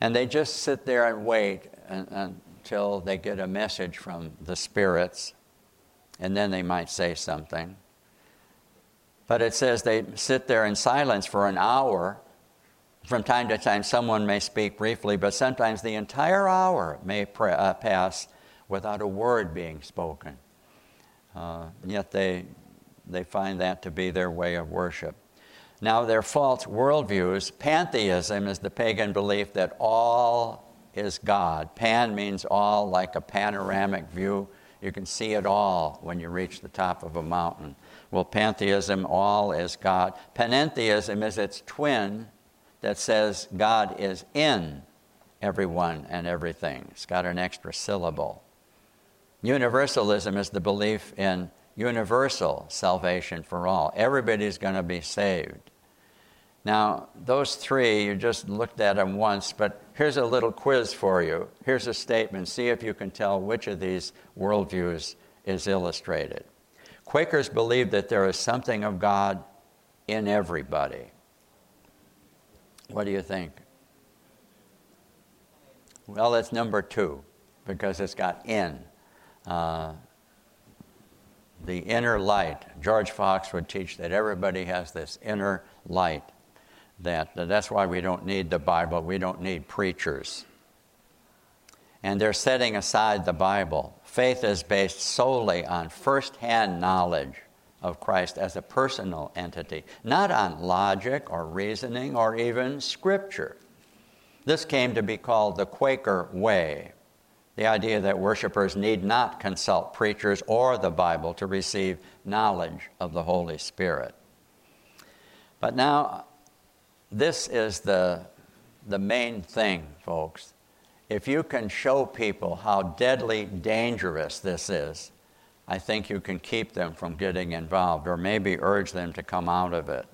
And they just sit there and wait and, until they get a message from the spirits, and then they might say something. But it says they sit there in silence for an hour. From time to time, someone may speak briefly, but sometimes the entire hour may pre- uh, pass without a word being spoken. Uh, yet they, they find that to be their way of worship. Now, their false worldviews, pantheism is the pagan belief that all is God. Pan means all, like a panoramic view. You can see it all when you reach the top of a mountain. Well, pantheism, all is God. Panentheism is its twin that says God is in everyone and everything. It's got an extra syllable. Universalism is the belief in universal salvation for all. Everybody's going to be saved. Now, those three, you just looked at them once, but here's a little quiz for you. Here's a statement. See if you can tell which of these worldviews is illustrated. Quakers believe that there is something of God in everybody. What do you think? Well, that's number two because it's got in. Uh, the inner light. George Fox would teach that everybody has this inner light. That, that's why we don't need the Bible. We don't need preachers. And they're setting aside the Bible Faith is based solely on firsthand knowledge of Christ as a personal entity, not on logic or reasoning or even scripture. This came to be called the Quaker way the idea that worshippers need not consult preachers or the Bible to receive knowledge of the Holy Spirit. But now, this is the, the main thing, folks if you can show people how deadly dangerous this is, I think you can keep them from getting involved or maybe urge them to come out of it.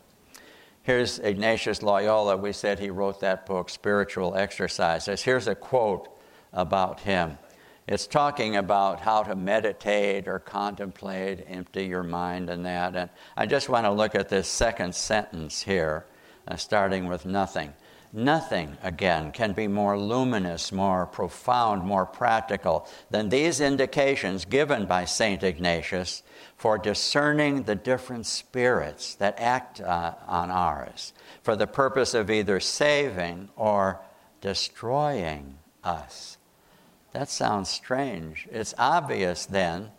Here's Ignatius Loyola. We said he wrote that book, Spiritual Exercises. Here's a quote about him. It's talking about how to meditate or contemplate, empty your mind, and that. And I just want to look at this second sentence here, uh, starting with nothing. Nothing, again, can be more luminous, more profound, more practical than these indications given by St. Ignatius for discerning the different spirits that act uh, on ours for the purpose of either saving or destroying us. That sounds strange. It's obvious then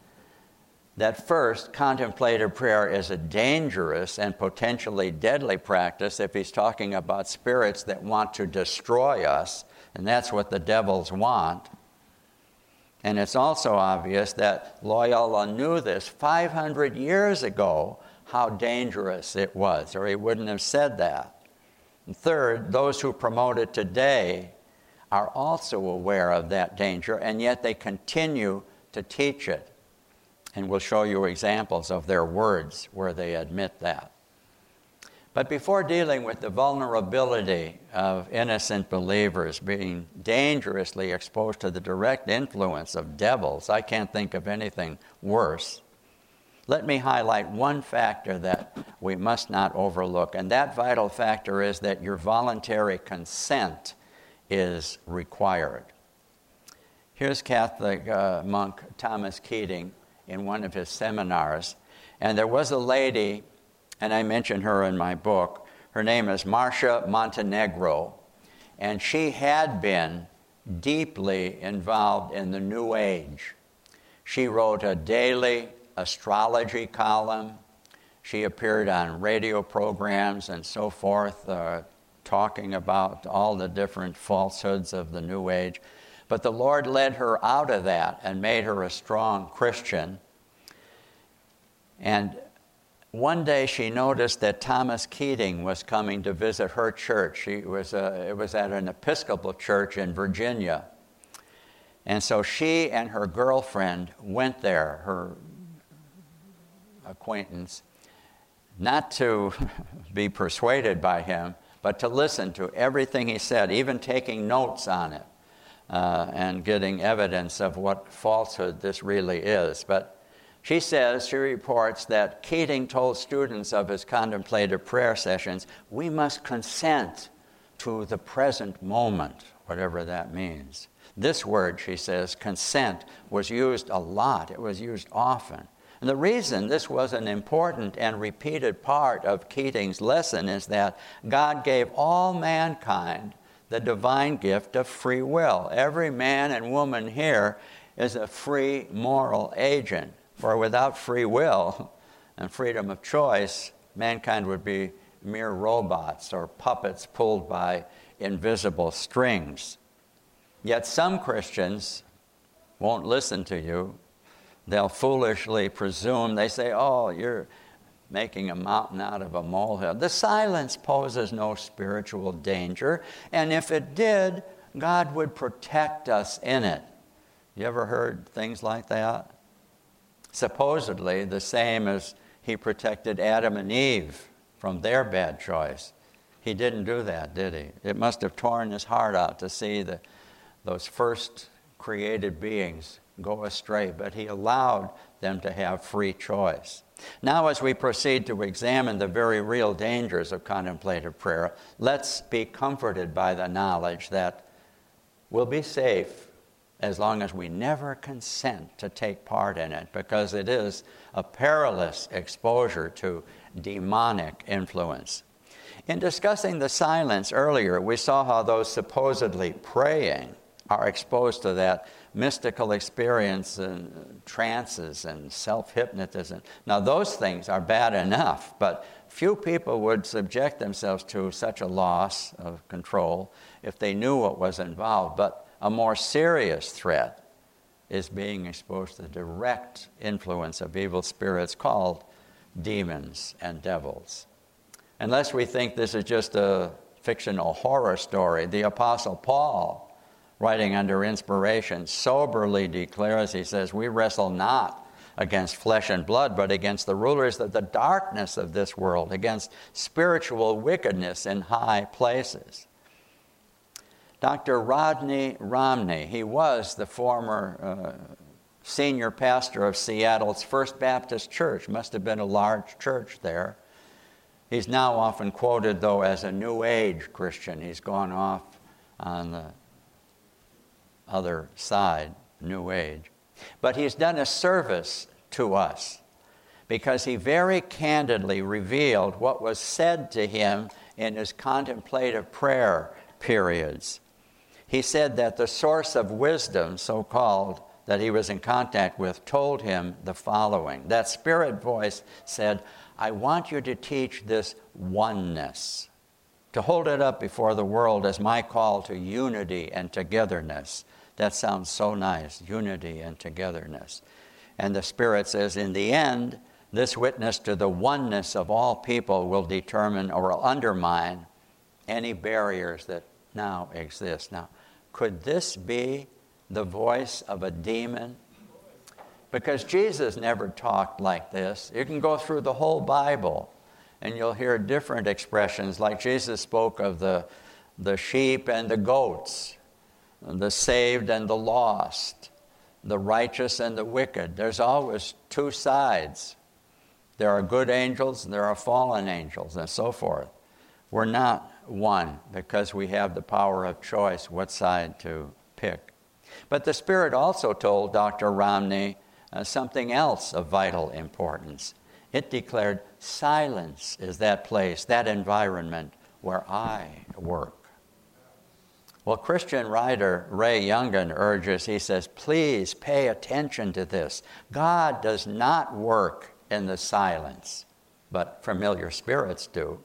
that first, contemplative prayer is a dangerous and potentially deadly practice if he's talking about spirits that want to destroy us, and that's what the devils want. And it's also obvious that Loyola knew this 500 years ago how dangerous it was, or he wouldn't have said that. And third, those who promote it today are also aware of that danger, and yet they continue to teach it and we'll show you examples of their words where they admit that. But before dealing with the vulnerability of innocent believers being dangerously exposed to the direct influence of devils, I can't think of anything worse. Let me highlight one factor that we must not overlook, and that vital factor is that your voluntary consent is required. Here's Catholic uh, monk Thomas Keating in one of his seminars, and there was a lady and I mention her in my book. Her name is Marcia Montenegro, and she had been deeply involved in the New Age. She wrote a daily astrology column. She appeared on radio programs and so forth, uh, talking about all the different falsehoods of the New Age. But the Lord led her out of that and made her a strong Christian. And one day she noticed that Thomas Keating was coming to visit her church. She was, uh, it was at an Episcopal church in Virginia. And so she and her girlfriend went there, her acquaintance, not to be persuaded by him, but to listen to everything he said, even taking notes on it uh, and getting evidence of what falsehood this really is. But she says, she reports that Keating told students of his contemplative prayer sessions, we must consent to the present moment, whatever that means. This word, she says, consent, was used a lot, it was used often. And the reason this was an important and repeated part of Keating's lesson is that God gave all mankind the divine gift of free will. Every man and woman here is a free moral agent. For without free will and freedom of choice, mankind would be mere robots or puppets pulled by invisible strings. Yet some Christians won't listen to you. They'll foolishly presume, they say, Oh, you're making a mountain out of a molehill. The silence poses no spiritual danger, and if it did, God would protect us in it. You ever heard things like that? supposedly the same as he protected Adam and Eve from their bad choice. He didn't do that, did he? It must have torn his heart out to see the, those first created beings go astray, but he allowed them to have free choice. Now, as we proceed to examine the very real dangers of contemplative prayer, let's be comforted by the knowledge that we'll be safe as long as we never consent to take part in it, because it is a perilous exposure to demonic influence. In discussing the silence earlier, we saw how those supposedly praying are exposed to that mystical experience and trances and self hypnotism. Now, those things are bad enough, but few people would subject themselves to such a loss of control if they knew what was involved. But a more serious threat is being exposed to the direct influence of evil spirits called demons and devils. Unless we think this is just a fictional horror story, the Apostle Paul, writing under inspiration, soberly declares, he says, We wrestle not against flesh and blood, but against the rulers of the darkness of this world, against spiritual wickedness in high places. Dr. Rodney Romney, he was the former uh, senior pastor of Seattle's First Baptist Church, must have been a large church there. He's now often quoted, though, as a New Age Christian. He's gone off on the other side, New Age. But he's done a service to us because he very candidly revealed what was said to him in his contemplative prayer periods he said that the source of wisdom, so called, that he was in contact with, told him the following. That spirit voice said, I want you to teach this oneness, to hold it up before the world as my call to unity and togetherness. That sounds so nice unity and togetherness. And the Spirit says, in the end, this witness to the oneness of all people will determine or undermine any barriers that now exist. Now, could this be the voice of a demon? Because Jesus never talked like this. You can go through the whole Bible and you'll hear different expressions, like Jesus spoke of the, the sheep and the goats, the saved and the lost, the righteous and the wicked. There's always two sides. There are good angels and there are fallen angels, and so forth. We're not one because we have the power of choice what side to pick. But the Spirit also told Dr. Romney uh, something else of vital importance. It declared silence is that place, that environment where I work. Well, Christian writer Ray Yungen urges, he says, please pay attention to this. God does not work in the silence, but familiar spirits do.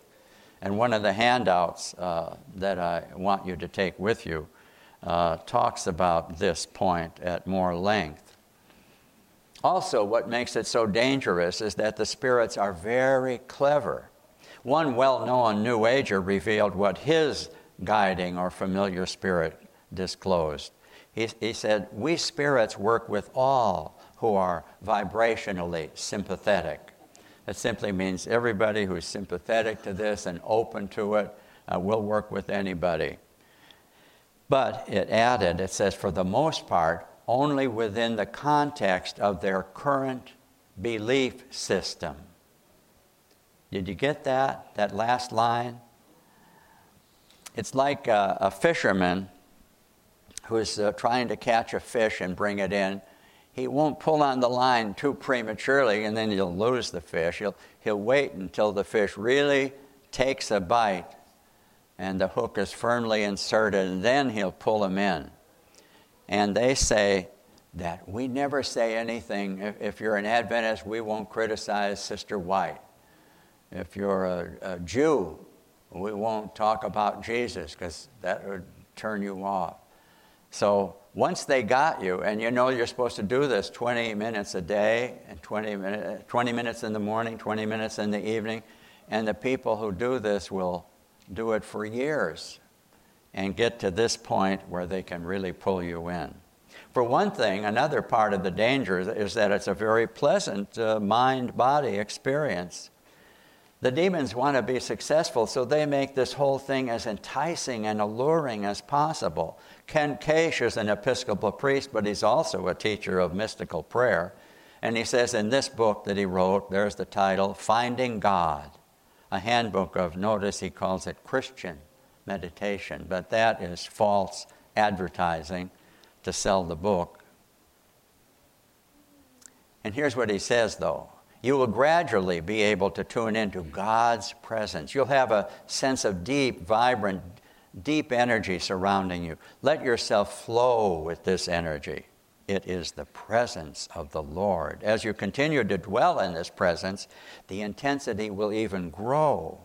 And one of the handouts uh, that I want you to take with you uh, talks about this point at more length. Also, what makes it so dangerous is that the spirits are very clever. One well known New Ager revealed what his guiding or familiar spirit disclosed. He, he said, We spirits work with all who are vibrationally sympathetic. It simply means everybody who's sympathetic to this and open to it uh, will work with anybody. But it added, it says, for the most part, only within the context of their current belief system. Did you get that? That last line? It's like a, a fisherman who's uh, trying to catch a fish and bring it in. He won't pull on the line too prematurely and then he'll lose the fish. He'll, he'll wait until the fish really takes a bite and the hook is firmly inserted, and then he'll pull him in. And they say that we never say anything. If, if you're an Adventist, we won't criticize Sister White. If you're a, a Jew, we won't talk about Jesus because that would turn you off. So once they got you, and you know you're supposed to do this 20 minutes a day, and 20, minute, 20 minutes in the morning, 20 minutes in the evening, and the people who do this will do it for years and get to this point where they can really pull you in. For one thing, another part of the danger is that it's a very pleasant uh, mind body experience. The demons want to be successful, so they make this whole thing as enticing and alluring as possible. Ken Kaisch is an Episcopal priest, but he's also a teacher of mystical prayer. And he says in this book that he wrote, there's the title, Finding God, a handbook of, notice he calls it Christian meditation, but that is false advertising to sell the book. And here's what he says, though you will gradually be able to tune into God's presence. You'll have a sense of deep, vibrant, deep energy surrounding you. Let yourself flow with this energy. It is the presence of the Lord. As you continue to dwell in this presence, the intensity will even grow.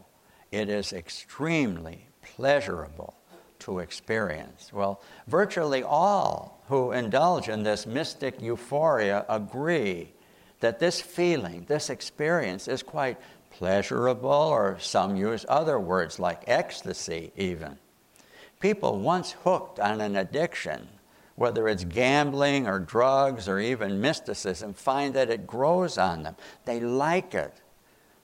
It is extremely pleasurable to experience. Well, virtually all who indulge in this mystic euphoria agree that this feeling, this experience is quite pleasurable, or some use other words like ecstasy, even. People once hooked on an addiction, whether it's gambling or drugs or even mysticism, find that it grows on them. They like it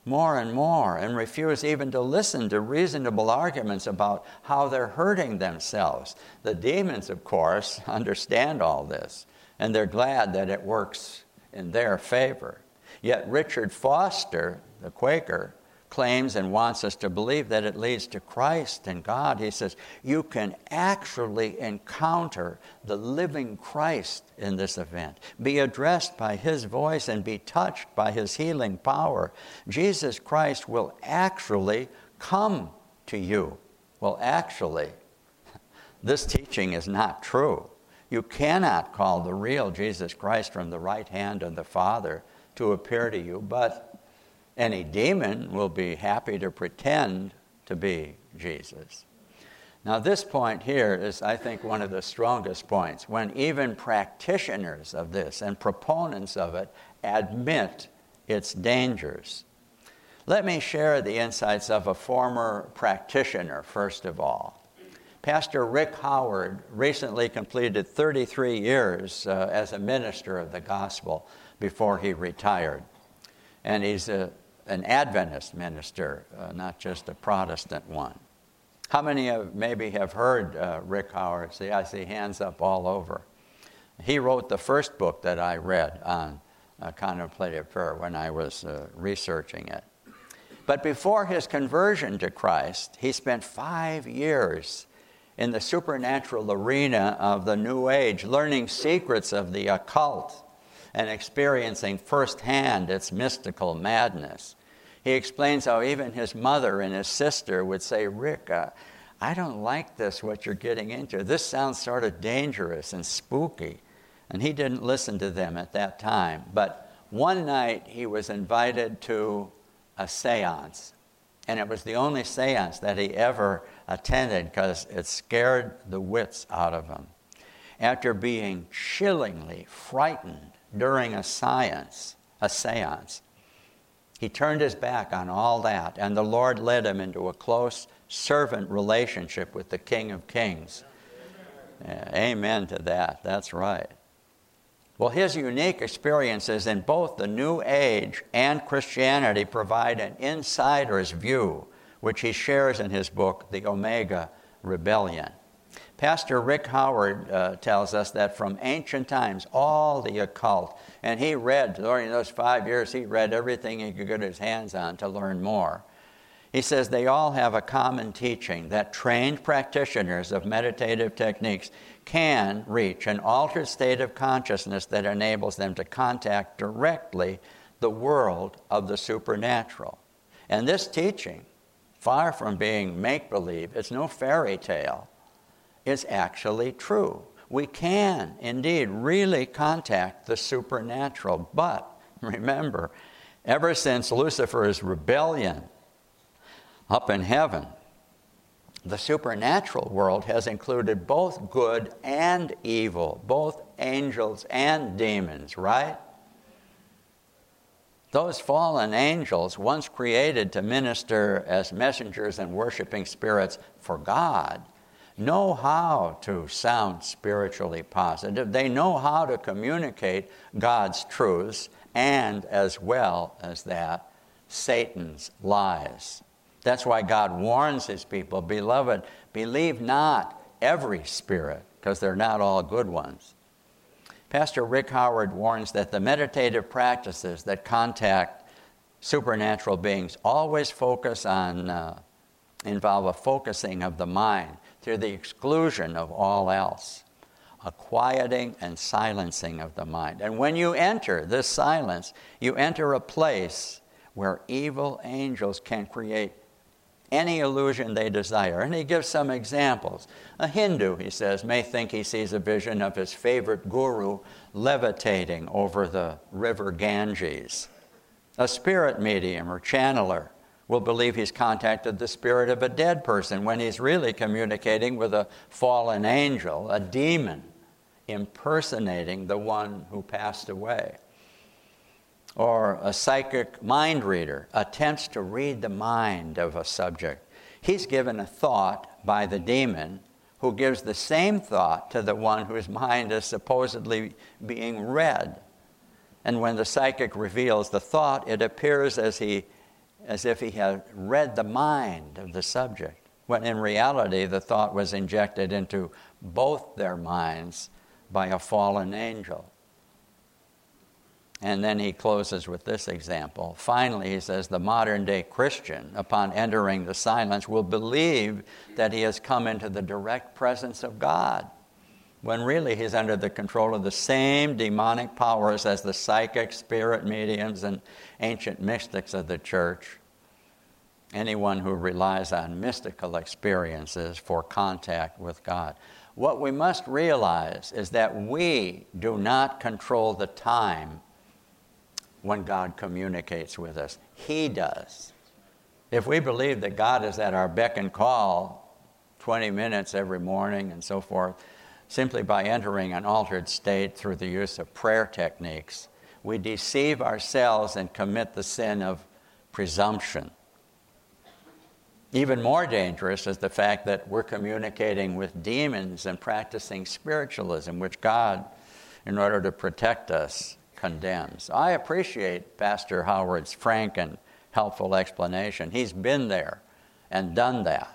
more and more and refuse even to listen to reasonable arguments about how they're hurting themselves. The demons, of course, understand all this, and they're glad that it works in their favor. Yet Richard Foster, the Quaker, claims and wants us to believe that it leads to Christ and God. He says, You can actually encounter the living Christ in this event, be addressed by His voice, and be touched by His healing power. Jesus Christ will actually come to you. Well, actually, this teaching is not true. You cannot call the real Jesus Christ from the right hand of the Father to appear to you, but any demon will be happy to pretend to be Jesus. Now, this point here is, I think, one of the strongest points when even practitioners of this and proponents of it admit its dangers. Let me share the insights of a former practitioner, first of all. Pastor Rick Howard recently completed 33 years uh, as a minister of the gospel before he retired. And he's a, an Adventist minister, uh, not just a Protestant one. How many of maybe have heard uh, Rick Howard? See, I see hands up all over. He wrote the first book that I read on uh, contemplative prayer when I was uh, researching it. But before his conversion to Christ, he spent five years in the supernatural arena of the New Age, learning secrets of the occult and experiencing firsthand its mystical madness. He explains how even his mother and his sister would say, Rick, uh, I don't like this, what you're getting into. This sounds sort of dangerous and spooky. And he didn't listen to them at that time. But one night he was invited to a seance. And it was the only seance that he ever attended because it scared the wits out of him. After being chillingly frightened during a science, a seance, he turned his back on all that, and the Lord led him into a close servant relationship with the King of Kings. Amen to that. That's right. Well, his unique experiences in both the New Age and Christianity provide an insider's view, which he shares in his book, The Omega Rebellion. Pastor Rick Howard uh, tells us that from ancient times, all the occult, and he read, during those five years, he read everything he could get his hands on to learn more. He says they all have a common teaching that trained practitioners of meditative techniques can reach an altered state of consciousness that enables them to contact directly the world of the supernatural. And this teaching, far from being make believe, it's no fairy tale, is actually true. We can indeed really contact the supernatural. But remember, ever since Lucifer's rebellion up in heaven, the supernatural world has included both good and evil, both angels and demons, right? Those fallen angels, once created to minister as messengers and worshiping spirits for God, know how to sound spiritually positive. They know how to communicate God's truths and, as well as that, Satan's lies. That's why God warns his people Beloved, believe not every spirit, because they're not all good ones. Pastor Rick Howard warns that the meditative practices that contact supernatural beings always focus on, uh, involve a focusing of the mind to the exclusion of all else, a quieting and silencing of the mind. And when you enter this silence, you enter a place where evil angels can create any illusion they desire. And he gives some examples. A Hindu, he says, may think he sees a vision of his favorite guru levitating over the river Ganges. A spirit medium or channeler will believe he's contacted the spirit of a dead person when he's really communicating with a fallen angel, a demon, impersonating the one who passed away or a psychic mind reader attempts to read the mind of a subject, he's given a thought by the demon who gives the same thought to the one whose mind is supposedly being read. And when the psychic reveals the thought, it appears as, he, as if he had read the mind of the subject, when in reality the thought was injected into both their minds by a fallen angel. And then he closes with this example. Finally, he says, the modern day Christian, upon entering the silence, will believe that he has come into the direct presence of God, when really he's under the control of the same demonic powers as the psychic, spirit mediums, and ancient mystics of the church. Anyone who relies on mystical experiences for contact with God. What we must realize is that we do not control the time when God communicates with us. He does. If we believe that God is at our beck and call 20 minutes every morning and so forth, simply by entering an altered state through the use of prayer techniques, we deceive ourselves and commit the sin of presumption. Even more dangerous is the fact that we're communicating with demons and practicing spiritualism, which God, in order to protect us, condemns. I appreciate Pastor Howard's frank and helpful explanation. He's been there and done that.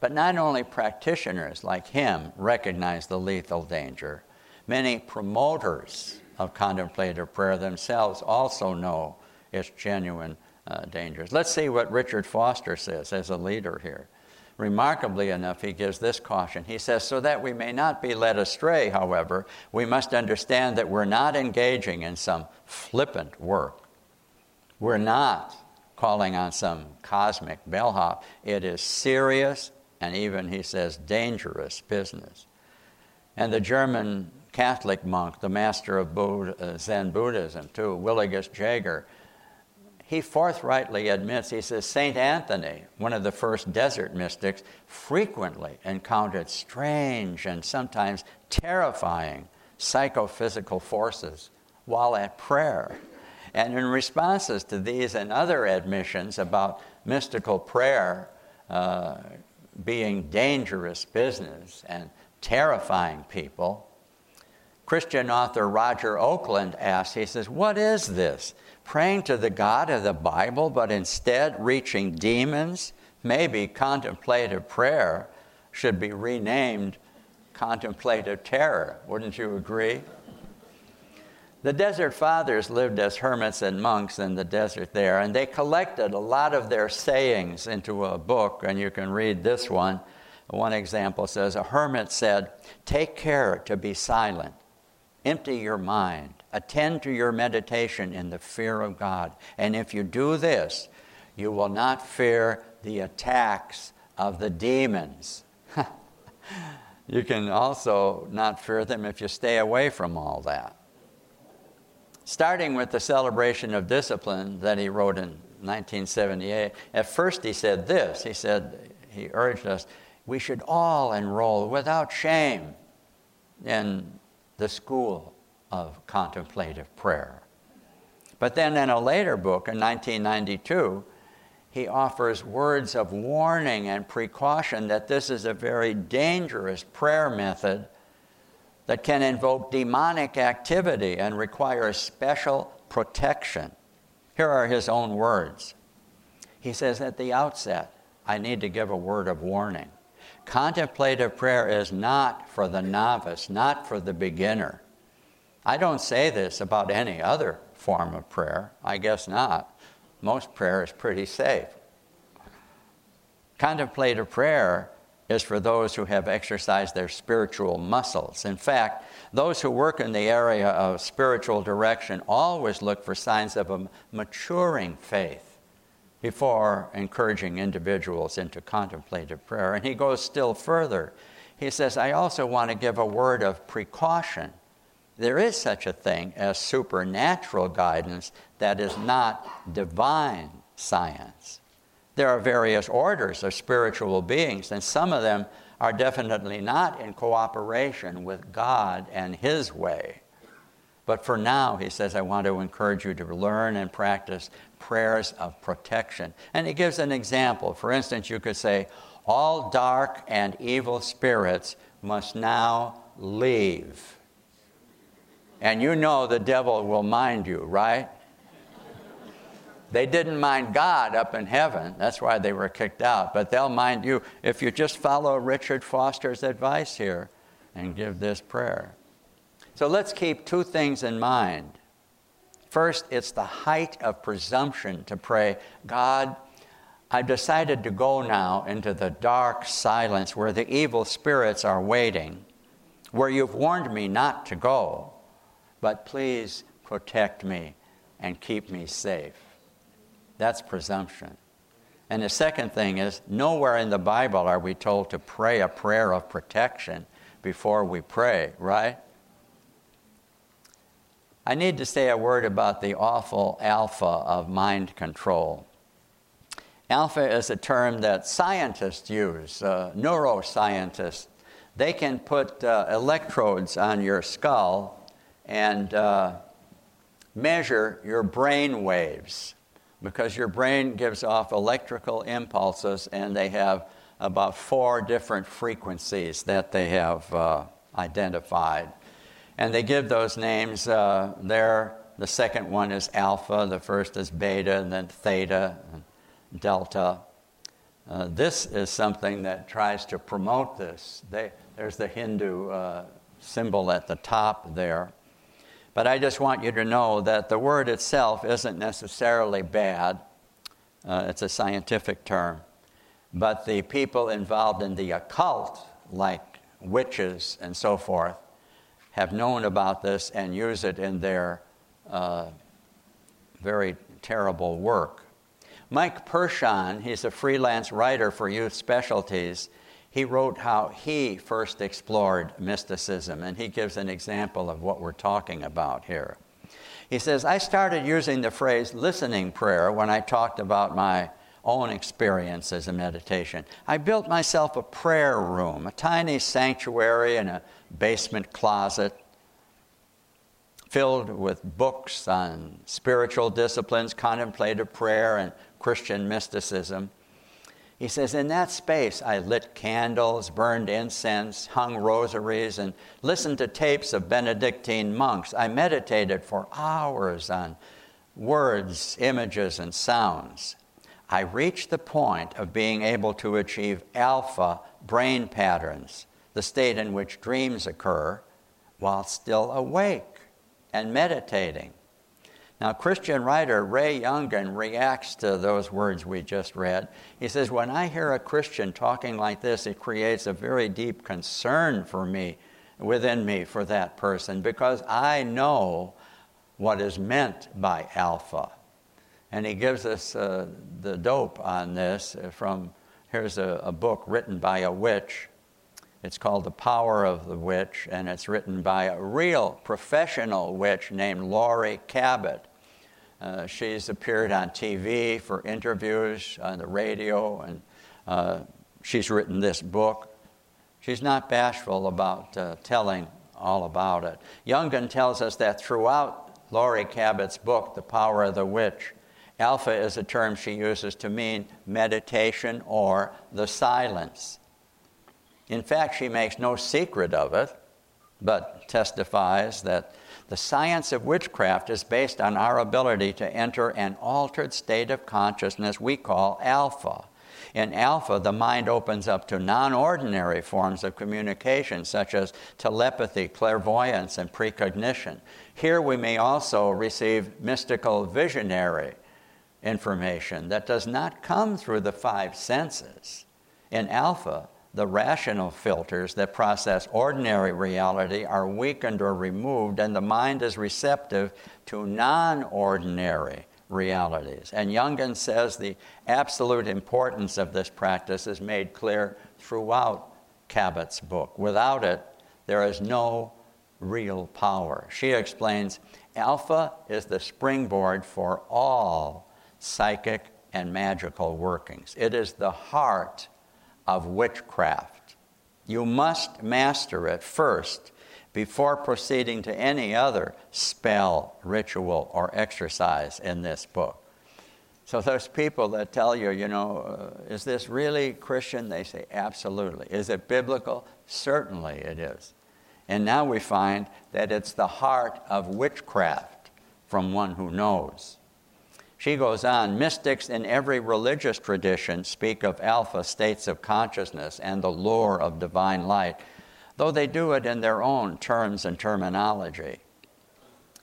But not only practitioners like him recognize the lethal danger, many promoters of contemplative prayer themselves also know its genuine uh, dangers. Let's see what Richard Foster says as a leader here. Remarkably enough, he gives this caution. He says, So that we may not be led astray, however, we must understand that we're not engaging in some flippant work. We're not calling on some cosmic bellhop. It is serious and even, he says, dangerous business. And the German Catholic monk, the master of uh, Zen Buddhism, too, Willigis Jaeger, he forthrightly admits, he says, St. Anthony, one of the first desert mystics, frequently encountered strange and sometimes terrifying psychophysical forces while at prayer. And in responses to these and other admissions about mystical prayer uh, being dangerous business and terrifying people, Christian author Roger Oakland asks, he says, What is this? Praying to the God of the Bible, but instead reaching demons? Maybe contemplative prayer should be renamed contemplative terror. Wouldn't you agree? The Desert Fathers lived as hermits and monks in the desert there, and they collected a lot of their sayings into a book, and you can read this one. One example says A hermit said, Take care to be silent Empty your mind. Attend to your meditation in the fear of God. And if you do this, you will not fear the attacks of the demons. you can also not fear them if you stay away from all that. Starting with the celebration of discipline that he wrote in 1978, at first he said this he said, he urged us, we should all enroll without shame in the school of contemplative prayer. But then in a later book, in 1992, he offers words of warning and precaution that this is a very dangerous prayer method that can invoke demonic activity and require special protection. Here are his own words. He says, At the outset, I need to give a word of warning. Contemplative prayer is not for the novice, not for the beginner. I don't say this about any other form of prayer. I guess not. Most prayer is pretty safe. Contemplative prayer is for those who have exercised their spiritual muscles. In fact, those who work in the area of spiritual direction always look for signs of a maturing faith before encouraging individuals into contemplative prayer. And he goes still further. He says, I also want to give a word of precaution. There is such a thing as supernatural guidance that is not divine science. There are various orders of spiritual beings, and some of them are definitely not in cooperation with God and His way. But for now, he says, I want to encourage you to learn and practice prayers of protection. And he gives an example. For instance, you could say, All dark and evil spirits must now leave. And you know the devil will mind you, right? They didn't mind God up in heaven. That's why they were kicked out. But they'll mind you if you just follow Richard Foster's advice here and give this prayer. So let's keep two things in mind. First, it's the height of presumption to pray, God, I've decided to go now into the dark silence where the evil spirits are waiting, where you've warned me not to go, but please protect me and keep me safe. That's presumption. And the second thing is, nowhere in the Bible are we told to pray a prayer of protection before we pray, right? I need to say a word about the awful alpha of mind control. Alpha is a term that scientists use, uh, neuroscientists. They can put uh, electrodes on your skull and uh, measure your brain waves because your brain gives off electrical impulses and they have about four different frequencies that they have uh, identified and they give those names uh, there the second one is alpha, the first is beta, and then theta, and delta. Uh, this is something that tries to promote this. They, there's the Hindu uh, symbol at the top there. But I just want you to know that the word itself isn't necessarily bad, uh, it's a scientific term. But the people involved in the occult, like witches and so forth, have known about this and use it in their uh, very terrible work. Mike Perschon, he's a freelance writer for Youth Specialties. He wrote how he first explored mysticism, and he gives an example of what we're talking about here. He says, I started using the phrase listening prayer when I talked about my own experience as a meditation. I built myself a prayer room, a tiny sanctuary in a basement closet filled with books on spiritual disciplines, contemplative prayer, and Christian mysticism. He says, In that space, I lit candles, burned incense, hung rosaries, and listened to tapes of Benedictine monks. I meditated for hours on words, images, and sounds. I reached the point of being able to achieve alpha brain patterns, the state in which dreams occur, while still awake and meditating. Now, Christian writer Ray Yungen reacts to those words we just read. He says, When I hear a Christian talking like this, it creates a very deep concern for me, within me, for that person, because I know what is meant by alpha. And he gives us uh, the dope on this from here's a, a book written by a witch it's called The Power of the Witch, and it's written by a real professional witch named Laurie Cabot. Uh, she's appeared on TV for interviews, on the radio, and uh, she's written this book. She's not bashful about uh, telling all about it. Yungen tells us that throughout Laurie Cabot's book, The Power of the Witch, alpha is a term she uses to mean meditation or the silence. In fact, she makes no secret of it, but testifies that the science of witchcraft is based on our ability to enter an altered state of consciousness we call alpha. In alpha, the mind opens up to non ordinary forms of communication, such as telepathy, clairvoyance, and precognition. Here, we may also receive mystical visionary information that does not come through the five senses. In alpha, the rational filters that process ordinary reality are weakened or removed, and the mind is receptive to non ordinary realities. And Yungen says the absolute importance of this practice is made clear throughout Cabot's book. Without it, there is no real power. She explains Alpha is the springboard for all psychic and magical workings, it is the heart of witchcraft. You must master it first before proceeding to any other spell, ritual, or exercise in this book. So, those people that tell you, you know, uh, is this really Christian? They say, absolutely. Is it biblical? Certainly it is. And now we find that it's the heart of witchcraft from one who knows. She goes on mystics in every religious tradition speak of alpha states of consciousness and the lure of divine light, though they do it in their own terms and terminology.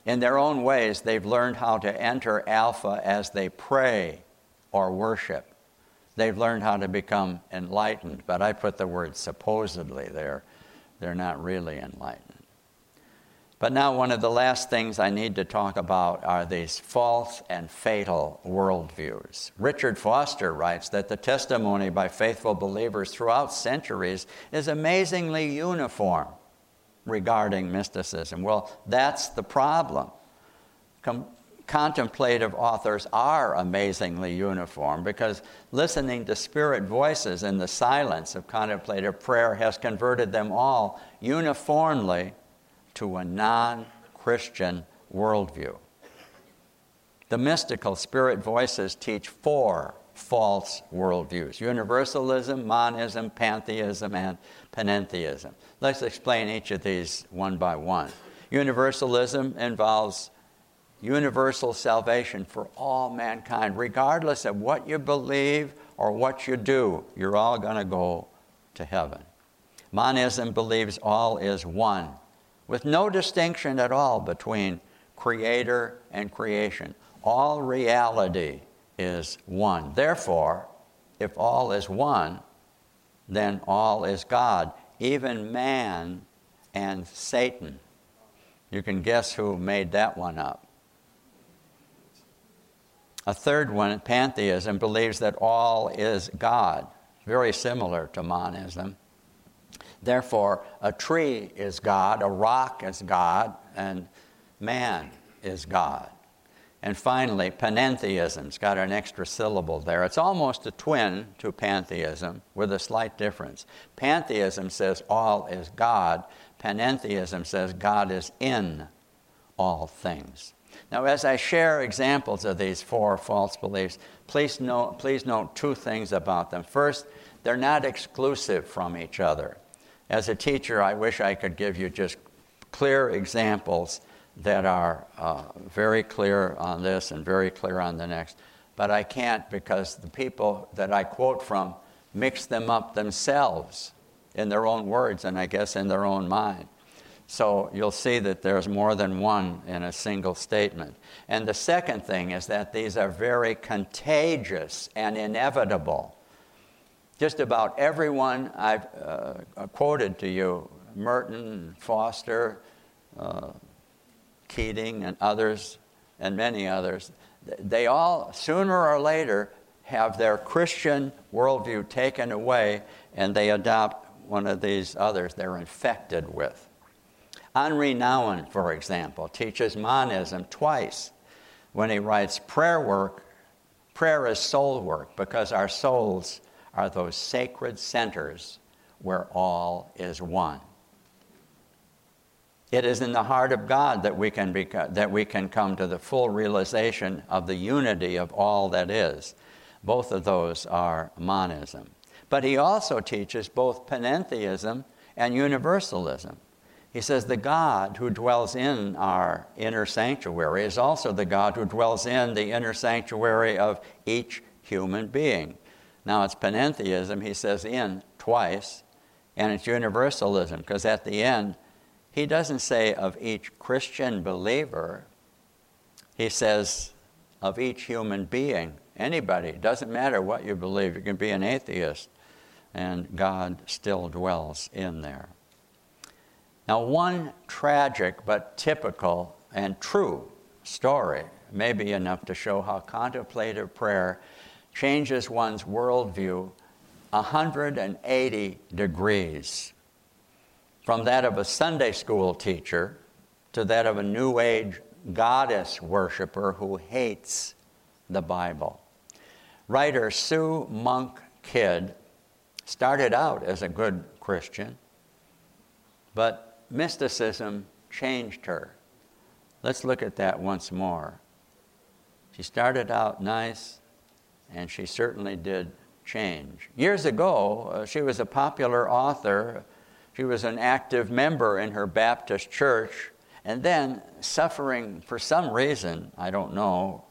In their own ways, they've learned how to enter alpha as they pray or worship. They've learned how to become enlightened, but I put the word supposedly there. They're not really enlightened. But now, one of the last things I need to talk about are these false and fatal worldviews. Richard Foster writes that the testimony by faithful believers throughout centuries is amazingly uniform regarding mysticism. Well, that's the problem. Com- contemplative authors are amazingly uniform because listening to spirit voices in the silence of contemplative prayer has converted them all uniformly to a non Christian worldview. The mystical spirit voices teach four false worldviews universalism, monism, pantheism, and panentheism. Let's explain each of these one by one. Universalism involves universal salvation for all mankind, regardless of what you believe or what you do. You're all going to go to heaven. Monism believes all is one, with no distinction at all between creator and creation. All reality is one. Therefore, if all is one, then all is God, even man and Satan. You can guess who made that one up. A third one, pantheism, believes that all is God, very similar to monism. Therefore, a tree is God, a rock is God, and man is God. And finally, panentheism's got an extra syllable there. It's almost a twin to pantheism with a slight difference. Pantheism says all is God, panentheism says God is in all things. Now, as I share examples of these four false beliefs, please note, please note two things about them. First, they're not exclusive from each other. As a teacher, I wish I could give you just clear examples that are uh, very clear on this and very clear on the next. But I can't because the people that I quote from mix them up themselves in their own words and I guess in their own mind. So you'll see that there's more than one in a single statement. And the second thing is that these are very contagious and inevitable. Just about everyone I've uh, quoted to you, Merton, Foster, uh, Keating, and others, and many others, they all, sooner or later, have their Christian worldview taken away and they adopt one of these others they're infected with. Henri Nouwen, for example, teaches monism twice when he writes prayer work. Prayer is soul work because our souls are those sacred centers where all is one. It is in the heart of God that we can, beca- that we can come to the full realization of the unity of all that is. Both of those are monism. But he also teaches both panentheism and universalism. He says the God who dwells in our inner sanctuary is also the God who dwells in the inner sanctuary of each human being. Now it's panentheism, he says in twice, and it's universalism, because at the end, he doesn't say of each Christian believer, he says of each human being, anybody. Doesn't matter what you believe, you can be an atheist, and God still dwells in there. Now, one tragic but typical and true story may be enough to show how contemplative prayer changes one's worldview 180 degrees from that of a Sunday school teacher to that of a New Age goddess worshiper who hates the Bible. Writer Sue Monk Kidd started out as a good Christian, but mysticism changed her. Let's look at that once more. She started out nice, and she certainly did change. Years ago, uh, she was a popular author she was an active member in her Baptist church, and then suffering for some reason, I don't know,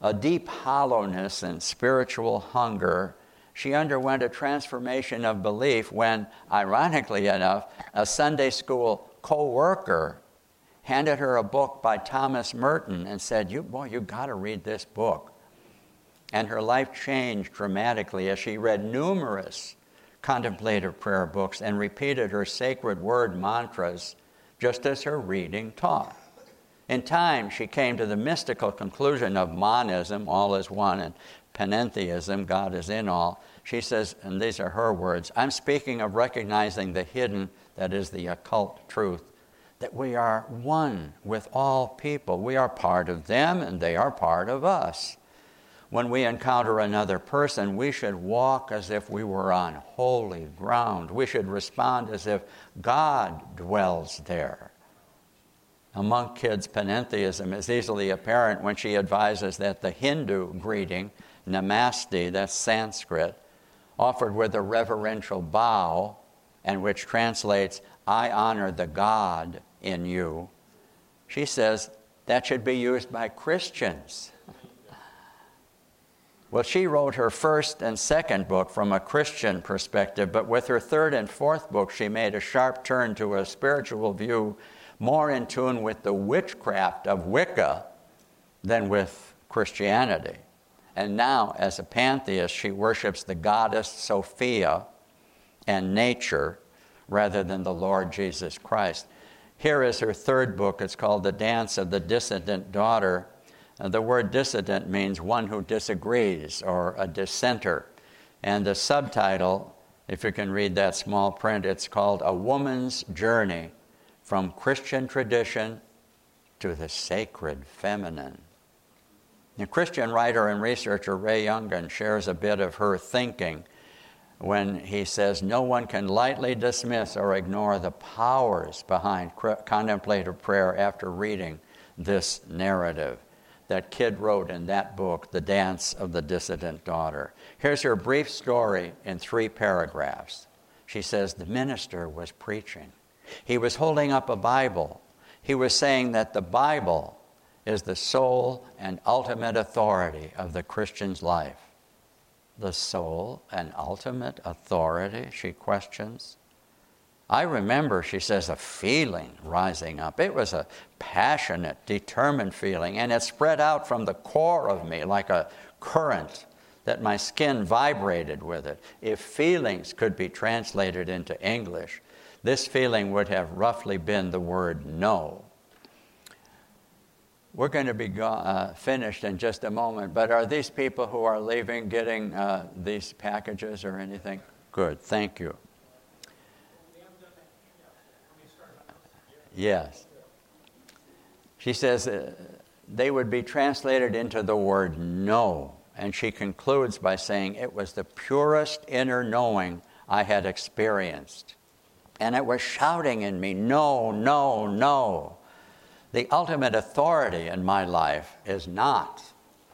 a deep hollowness and spiritual hunger, she underwent a transformation of belief when, ironically enough, a Sunday school co worker handed her a book by Thomas Merton and said, you, Boy, you got to read this book. And her life changed dramatically as she read numerous contemplative prayer books and repeated her sacred word mantras just as her reading taught. In time, she came to the mystical conclusion of monism, all is one, and panentheism, God is in all. She says, and these are her words I'm speaking of recognizing the hidden, that is the occult truth, that we are one with all people. We are part of them, and they are part of us when we encounter another person, we should walk as if we were on holy ground. We should respond as if God dwells there. Among Kidd's, panentheism is easily apparent when she advises that the Hindu greeting, namaste, that's Sanskrit, offered with a reverential bow, and which translates, I honor the God in you. She says That should be used by Christians. Well, she wrote her first and second book from a Christian perspective, but with her third and fourth book, she made a sharp turn to a spiritual view more in tune with the witchcraft of Wicca than with Christianity. And now, as a pantheist, she worships the goddess Sophia and nature rather than the Lord Jesus Christ. Here is her third book. It's called The Dance of the Dissident Daughter. Uh, the word dissident means one who disagrees or a dissenter. And the subtitle, if you can read that small print, it's called A Woman's Journey from Christian Tradition to the Sacred Feminine. The Christian writer and researcher Ray Yungen shares a bit of her thinking when he says, No one can lightly dismiss or ignore the powers behind contemplative prayer after reading this narrative that Kidd wrote in that book, The Dance of the Dissident Daughter. Here's her brief story in three paragraphs. She says, The minister was preaching. He was holding up a Bible. He was saying that the Bible is the sole and ultimate authority of the Christian's life. The sole and ultimate authority, she questions. I remember, she says, a feeling rising up. It was a passionate, determined feeling, and it spread out from the core of me like a current that my skin vibrated with it. If feelings could be translated into English, this feeling would have roughly been the word no. We're going to be go- uh, finished in just a moment, but are these people who are leaving getting uh, these packages or anything? Good, thank you. Yes. She says uh, they would be translated into the word no. And she concludes by saying, It was the purest inner knowing I had experienced. And it was shouting in me, No, no, no. The ultimate authority in my life is not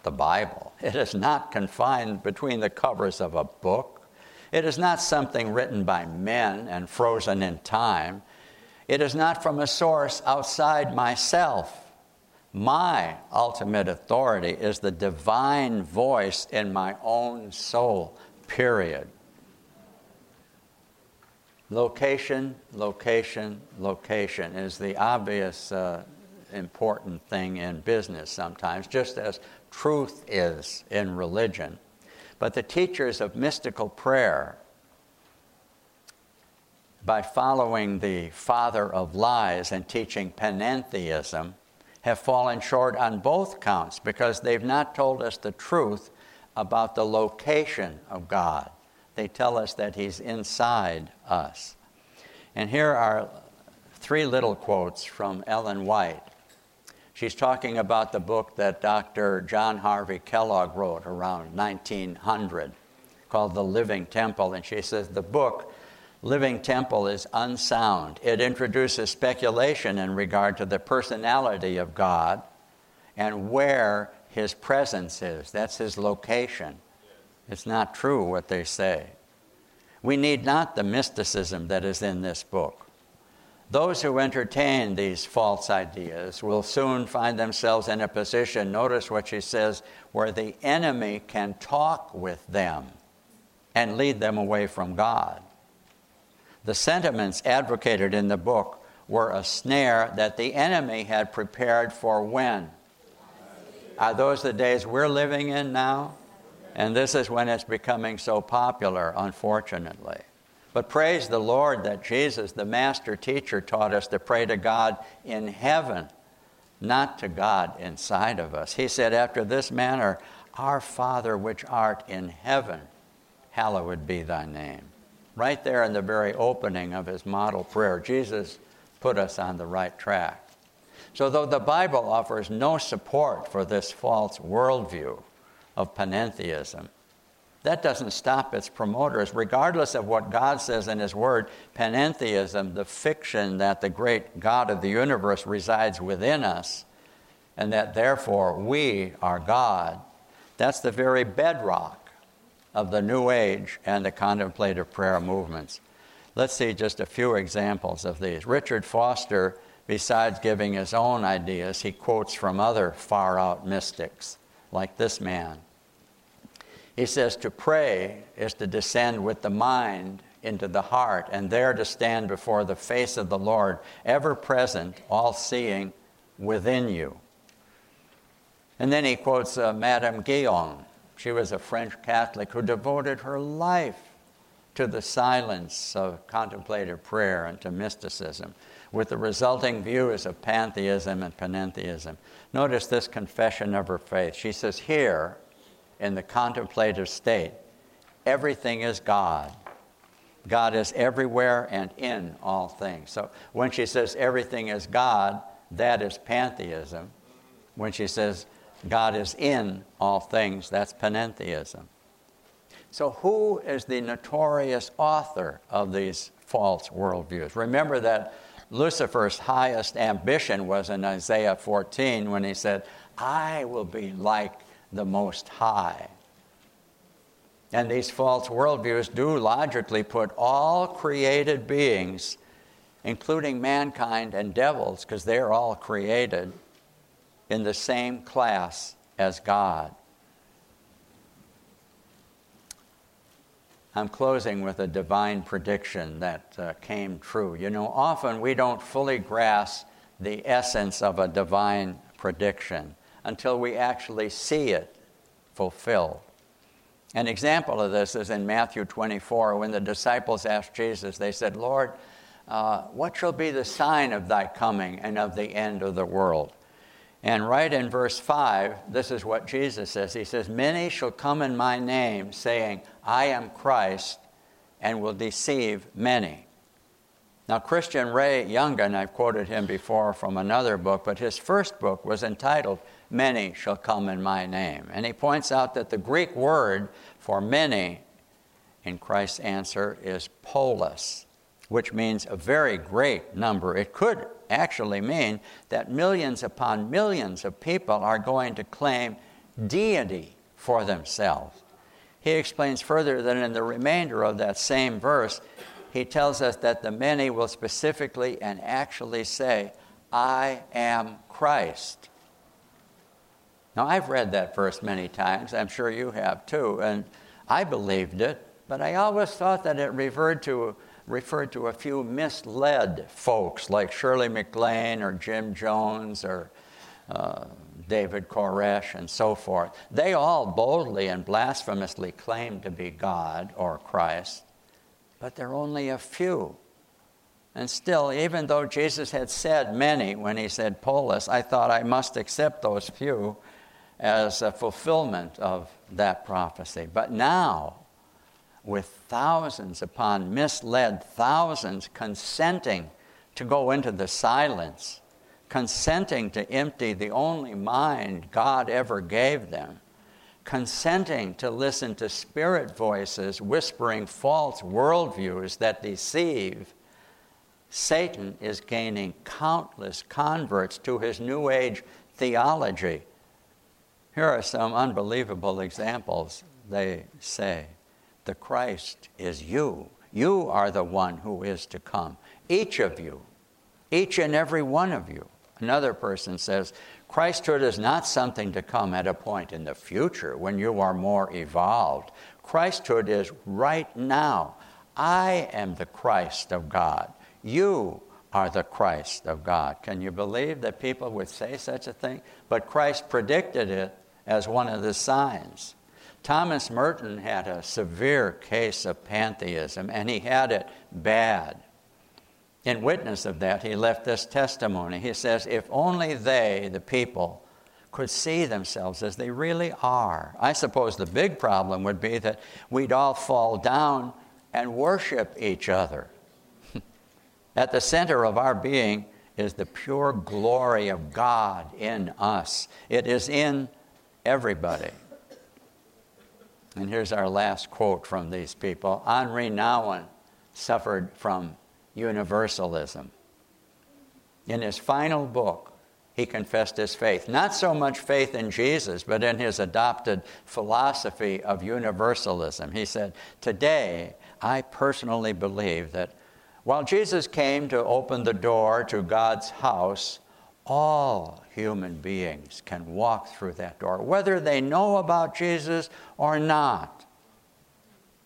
the Bible. It is not confined between the covers of a book. It is not something written by men and frozen in time. It is not from a source outside myself. My ultimate authority is the divine voice in my own soul, period. Location, location, location is the obvious uh, important thing in business sometimes, just as truth is in religion. But the teachers of mystical prayer by following the father of lies and teaching panentheism have fallen short on both counts because they've not told us the truth about the location of God. They tell us that He's inside us. And here are three little quotes from Ellen White. She's talking about the book that Dr. John Harvey Kellogg wrote around 1900 called The Living Temple. And she says the book living temple is unsound. It introduces speculation in regard to the personality of God and where his presence is. That's his location. It's not true what they say. We need not the mysticism that is in this book. Those who entertain these false ideas will soon find themselves in a position, notice what she says, where the enemy can talk with them and lead them away from God. The sentiments advocated in the book were a snare that the enemy had prepared for when? Are those the days we're living in now? And this is when it's becoming so popular, unfortunately. But praise the Lord that Jesus, the master teacher, taught us to pray to God in heaven, not to God inside of us. He said, After this manner, Our Father which art in heaven, hallowed be thy name right there in the very opening of his model prayer, Jesus put us on the right track. So, though the Bible offers no support for this false worldview of panentheism, that doesn't stop its promoters. Regardless of what God says in His Word, panentheism, the fiction that the great God of the universe resides within us, and that therefore we are God, that's the very bedrock of the New Age and the contemplative prayer movements. Let's see just a few examples of these. Richard Foster besides giving his own ideas, he quotes from other far out mystics, like this man. He says, To pray is to descend with the mind into the heart, and there to stand before the face of the Lord, ever present, all seeing within you. And then he quotes uh, Madame Guyon. She was a French Catholic who devoted her life to the silence of contemplative prayer and to mysticism, with the resulting views of pantheism and panentheism. Notice this confession of her faith. She says, Here, in the contemplative state, everything is God. God is everywhere and in all things. So when she says everything is God, that is pantheism. When she says God is in all things, that's panentheism. So, who is the notorious author of these false worldviews? Remember that Lucifer's highest ambition was in Isaiah 14 when he said, I will be like the Most High. And these false worldviews do logically put all created beings, including mankind and devils, because they're all created, in the same class as God. I'm closing with a divine prediction that uh, came true. You know, often we don't fully grasp the essence of a divine prediction until we actually see it fulfilled. An example of this is in Matthew 24 when the disciples asked Jesus, they said, Lord, uh, what shall be the sign of thy coming and of the end of the world? And right in verse 5, this is what Jesus says. He says, Many shall come in my name, saying, I am Christ, and will deceive many. Now, Christian Ray Yungen, I've quoted him before from another book, but his first book was entitled Many Shall Come in My Name. And he points out that the Greek word for many in Christ's answer is polis, which means a very great number. It could actually mean that millions upon millions of people are going to claim deity for themselves. He explains further that in the remainder of that same verse, he tells us that the many will specifically and actually say, I am Christ. Now, I've read that verse many times. I'm sure you have too. And I believed it, but I always thought that it referred to referred to a few misled folks like Shirley MacLaine or Jim Jones or uh, David Koresh and so forth. They all boldly and blasphemously claim to be God or Christ, but they're only a few. And still, even though Jesus had said many when he said polis, I thought I must accept those few as a fulfillment of that prophecy. But now, with thousands upon misled thousands consenting to go into the silence, consenting to empty the only mind God ever gave them, consenting to listen to spirit voices whispering false worldviews that deceive, Satan is gaining countless converts to his New Age theology. Here are some unbelievable examples, they say the Christ is you. You are the one who is to come. Each of you, each and every one of you. Another person says, Christhood is not something to come at a point in the future when you are more evolved. Christhood is right now. I am the Christ of God. You are the Christ of God. Can you believe that people would say such a thing? But Christ predicted it as one of the signs. Thomas Merton had a severe case of pantheism, and he had it bad. In witness of that, he left this testimony. He says, If only they, the people, could see themselves as they really are. I suppose the big problem would be that we'd all fall down and worship each other. At the center of our being is the pure glory of God in us, it is in everybody. And here's our last quote from these people Henri Nouwen suffered from universalism. In his final book, he confessed his faith. Not so much faith in Jesus, but in his adopted philosophy of universalism. He said, Today, I personally believe that While Jesus came to open the door to God's house, all human beings can walk through that door, whether they know about Jesus or not.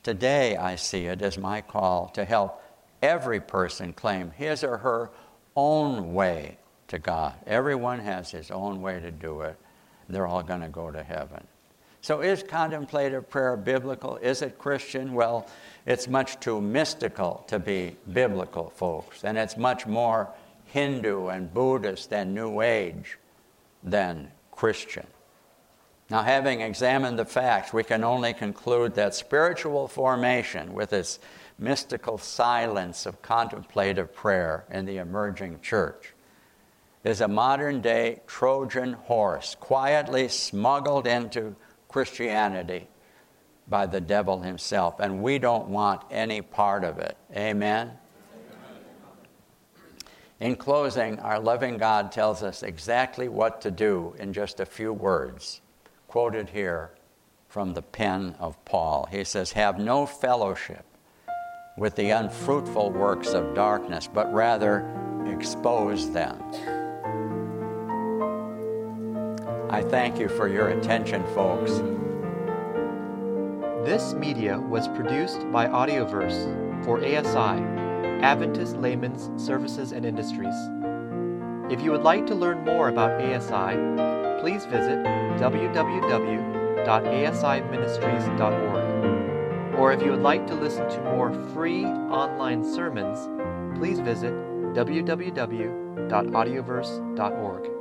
Today, I see it as my call to help every person claim his or her own way to God. Everyone has his own way to do it. They're all going to go to heaven. So, is contemplative prayer biblical? Is it Christian? Well, it's much too mystical to be biblical, folks, and it's much more Hindu and Buddhist and New Age than Christian. Now, having examined the facts, we can only conclude that spiritual formation, with its mystical silence of contemplative prayer in the emerging church, is a modern day Trojan horse quietly smuggled into Christianity by the devil himself, and we don't want any part of it. Amen? In closing, our loving God tells us exactly what to do in just a few words, quoted here from the pen of Paul. He says, Have no fellowship with the unfruitful works of darkness, but rather expose them. I thank you for your attention, folks. This media was produced by Audioverse for ASI, Adventist Layman's Services and Industries. If you would like to learn more about ASI, please visit www.asiministries.org. Or if you would like to listen to more free online sermons, please visit www.audioverse.org.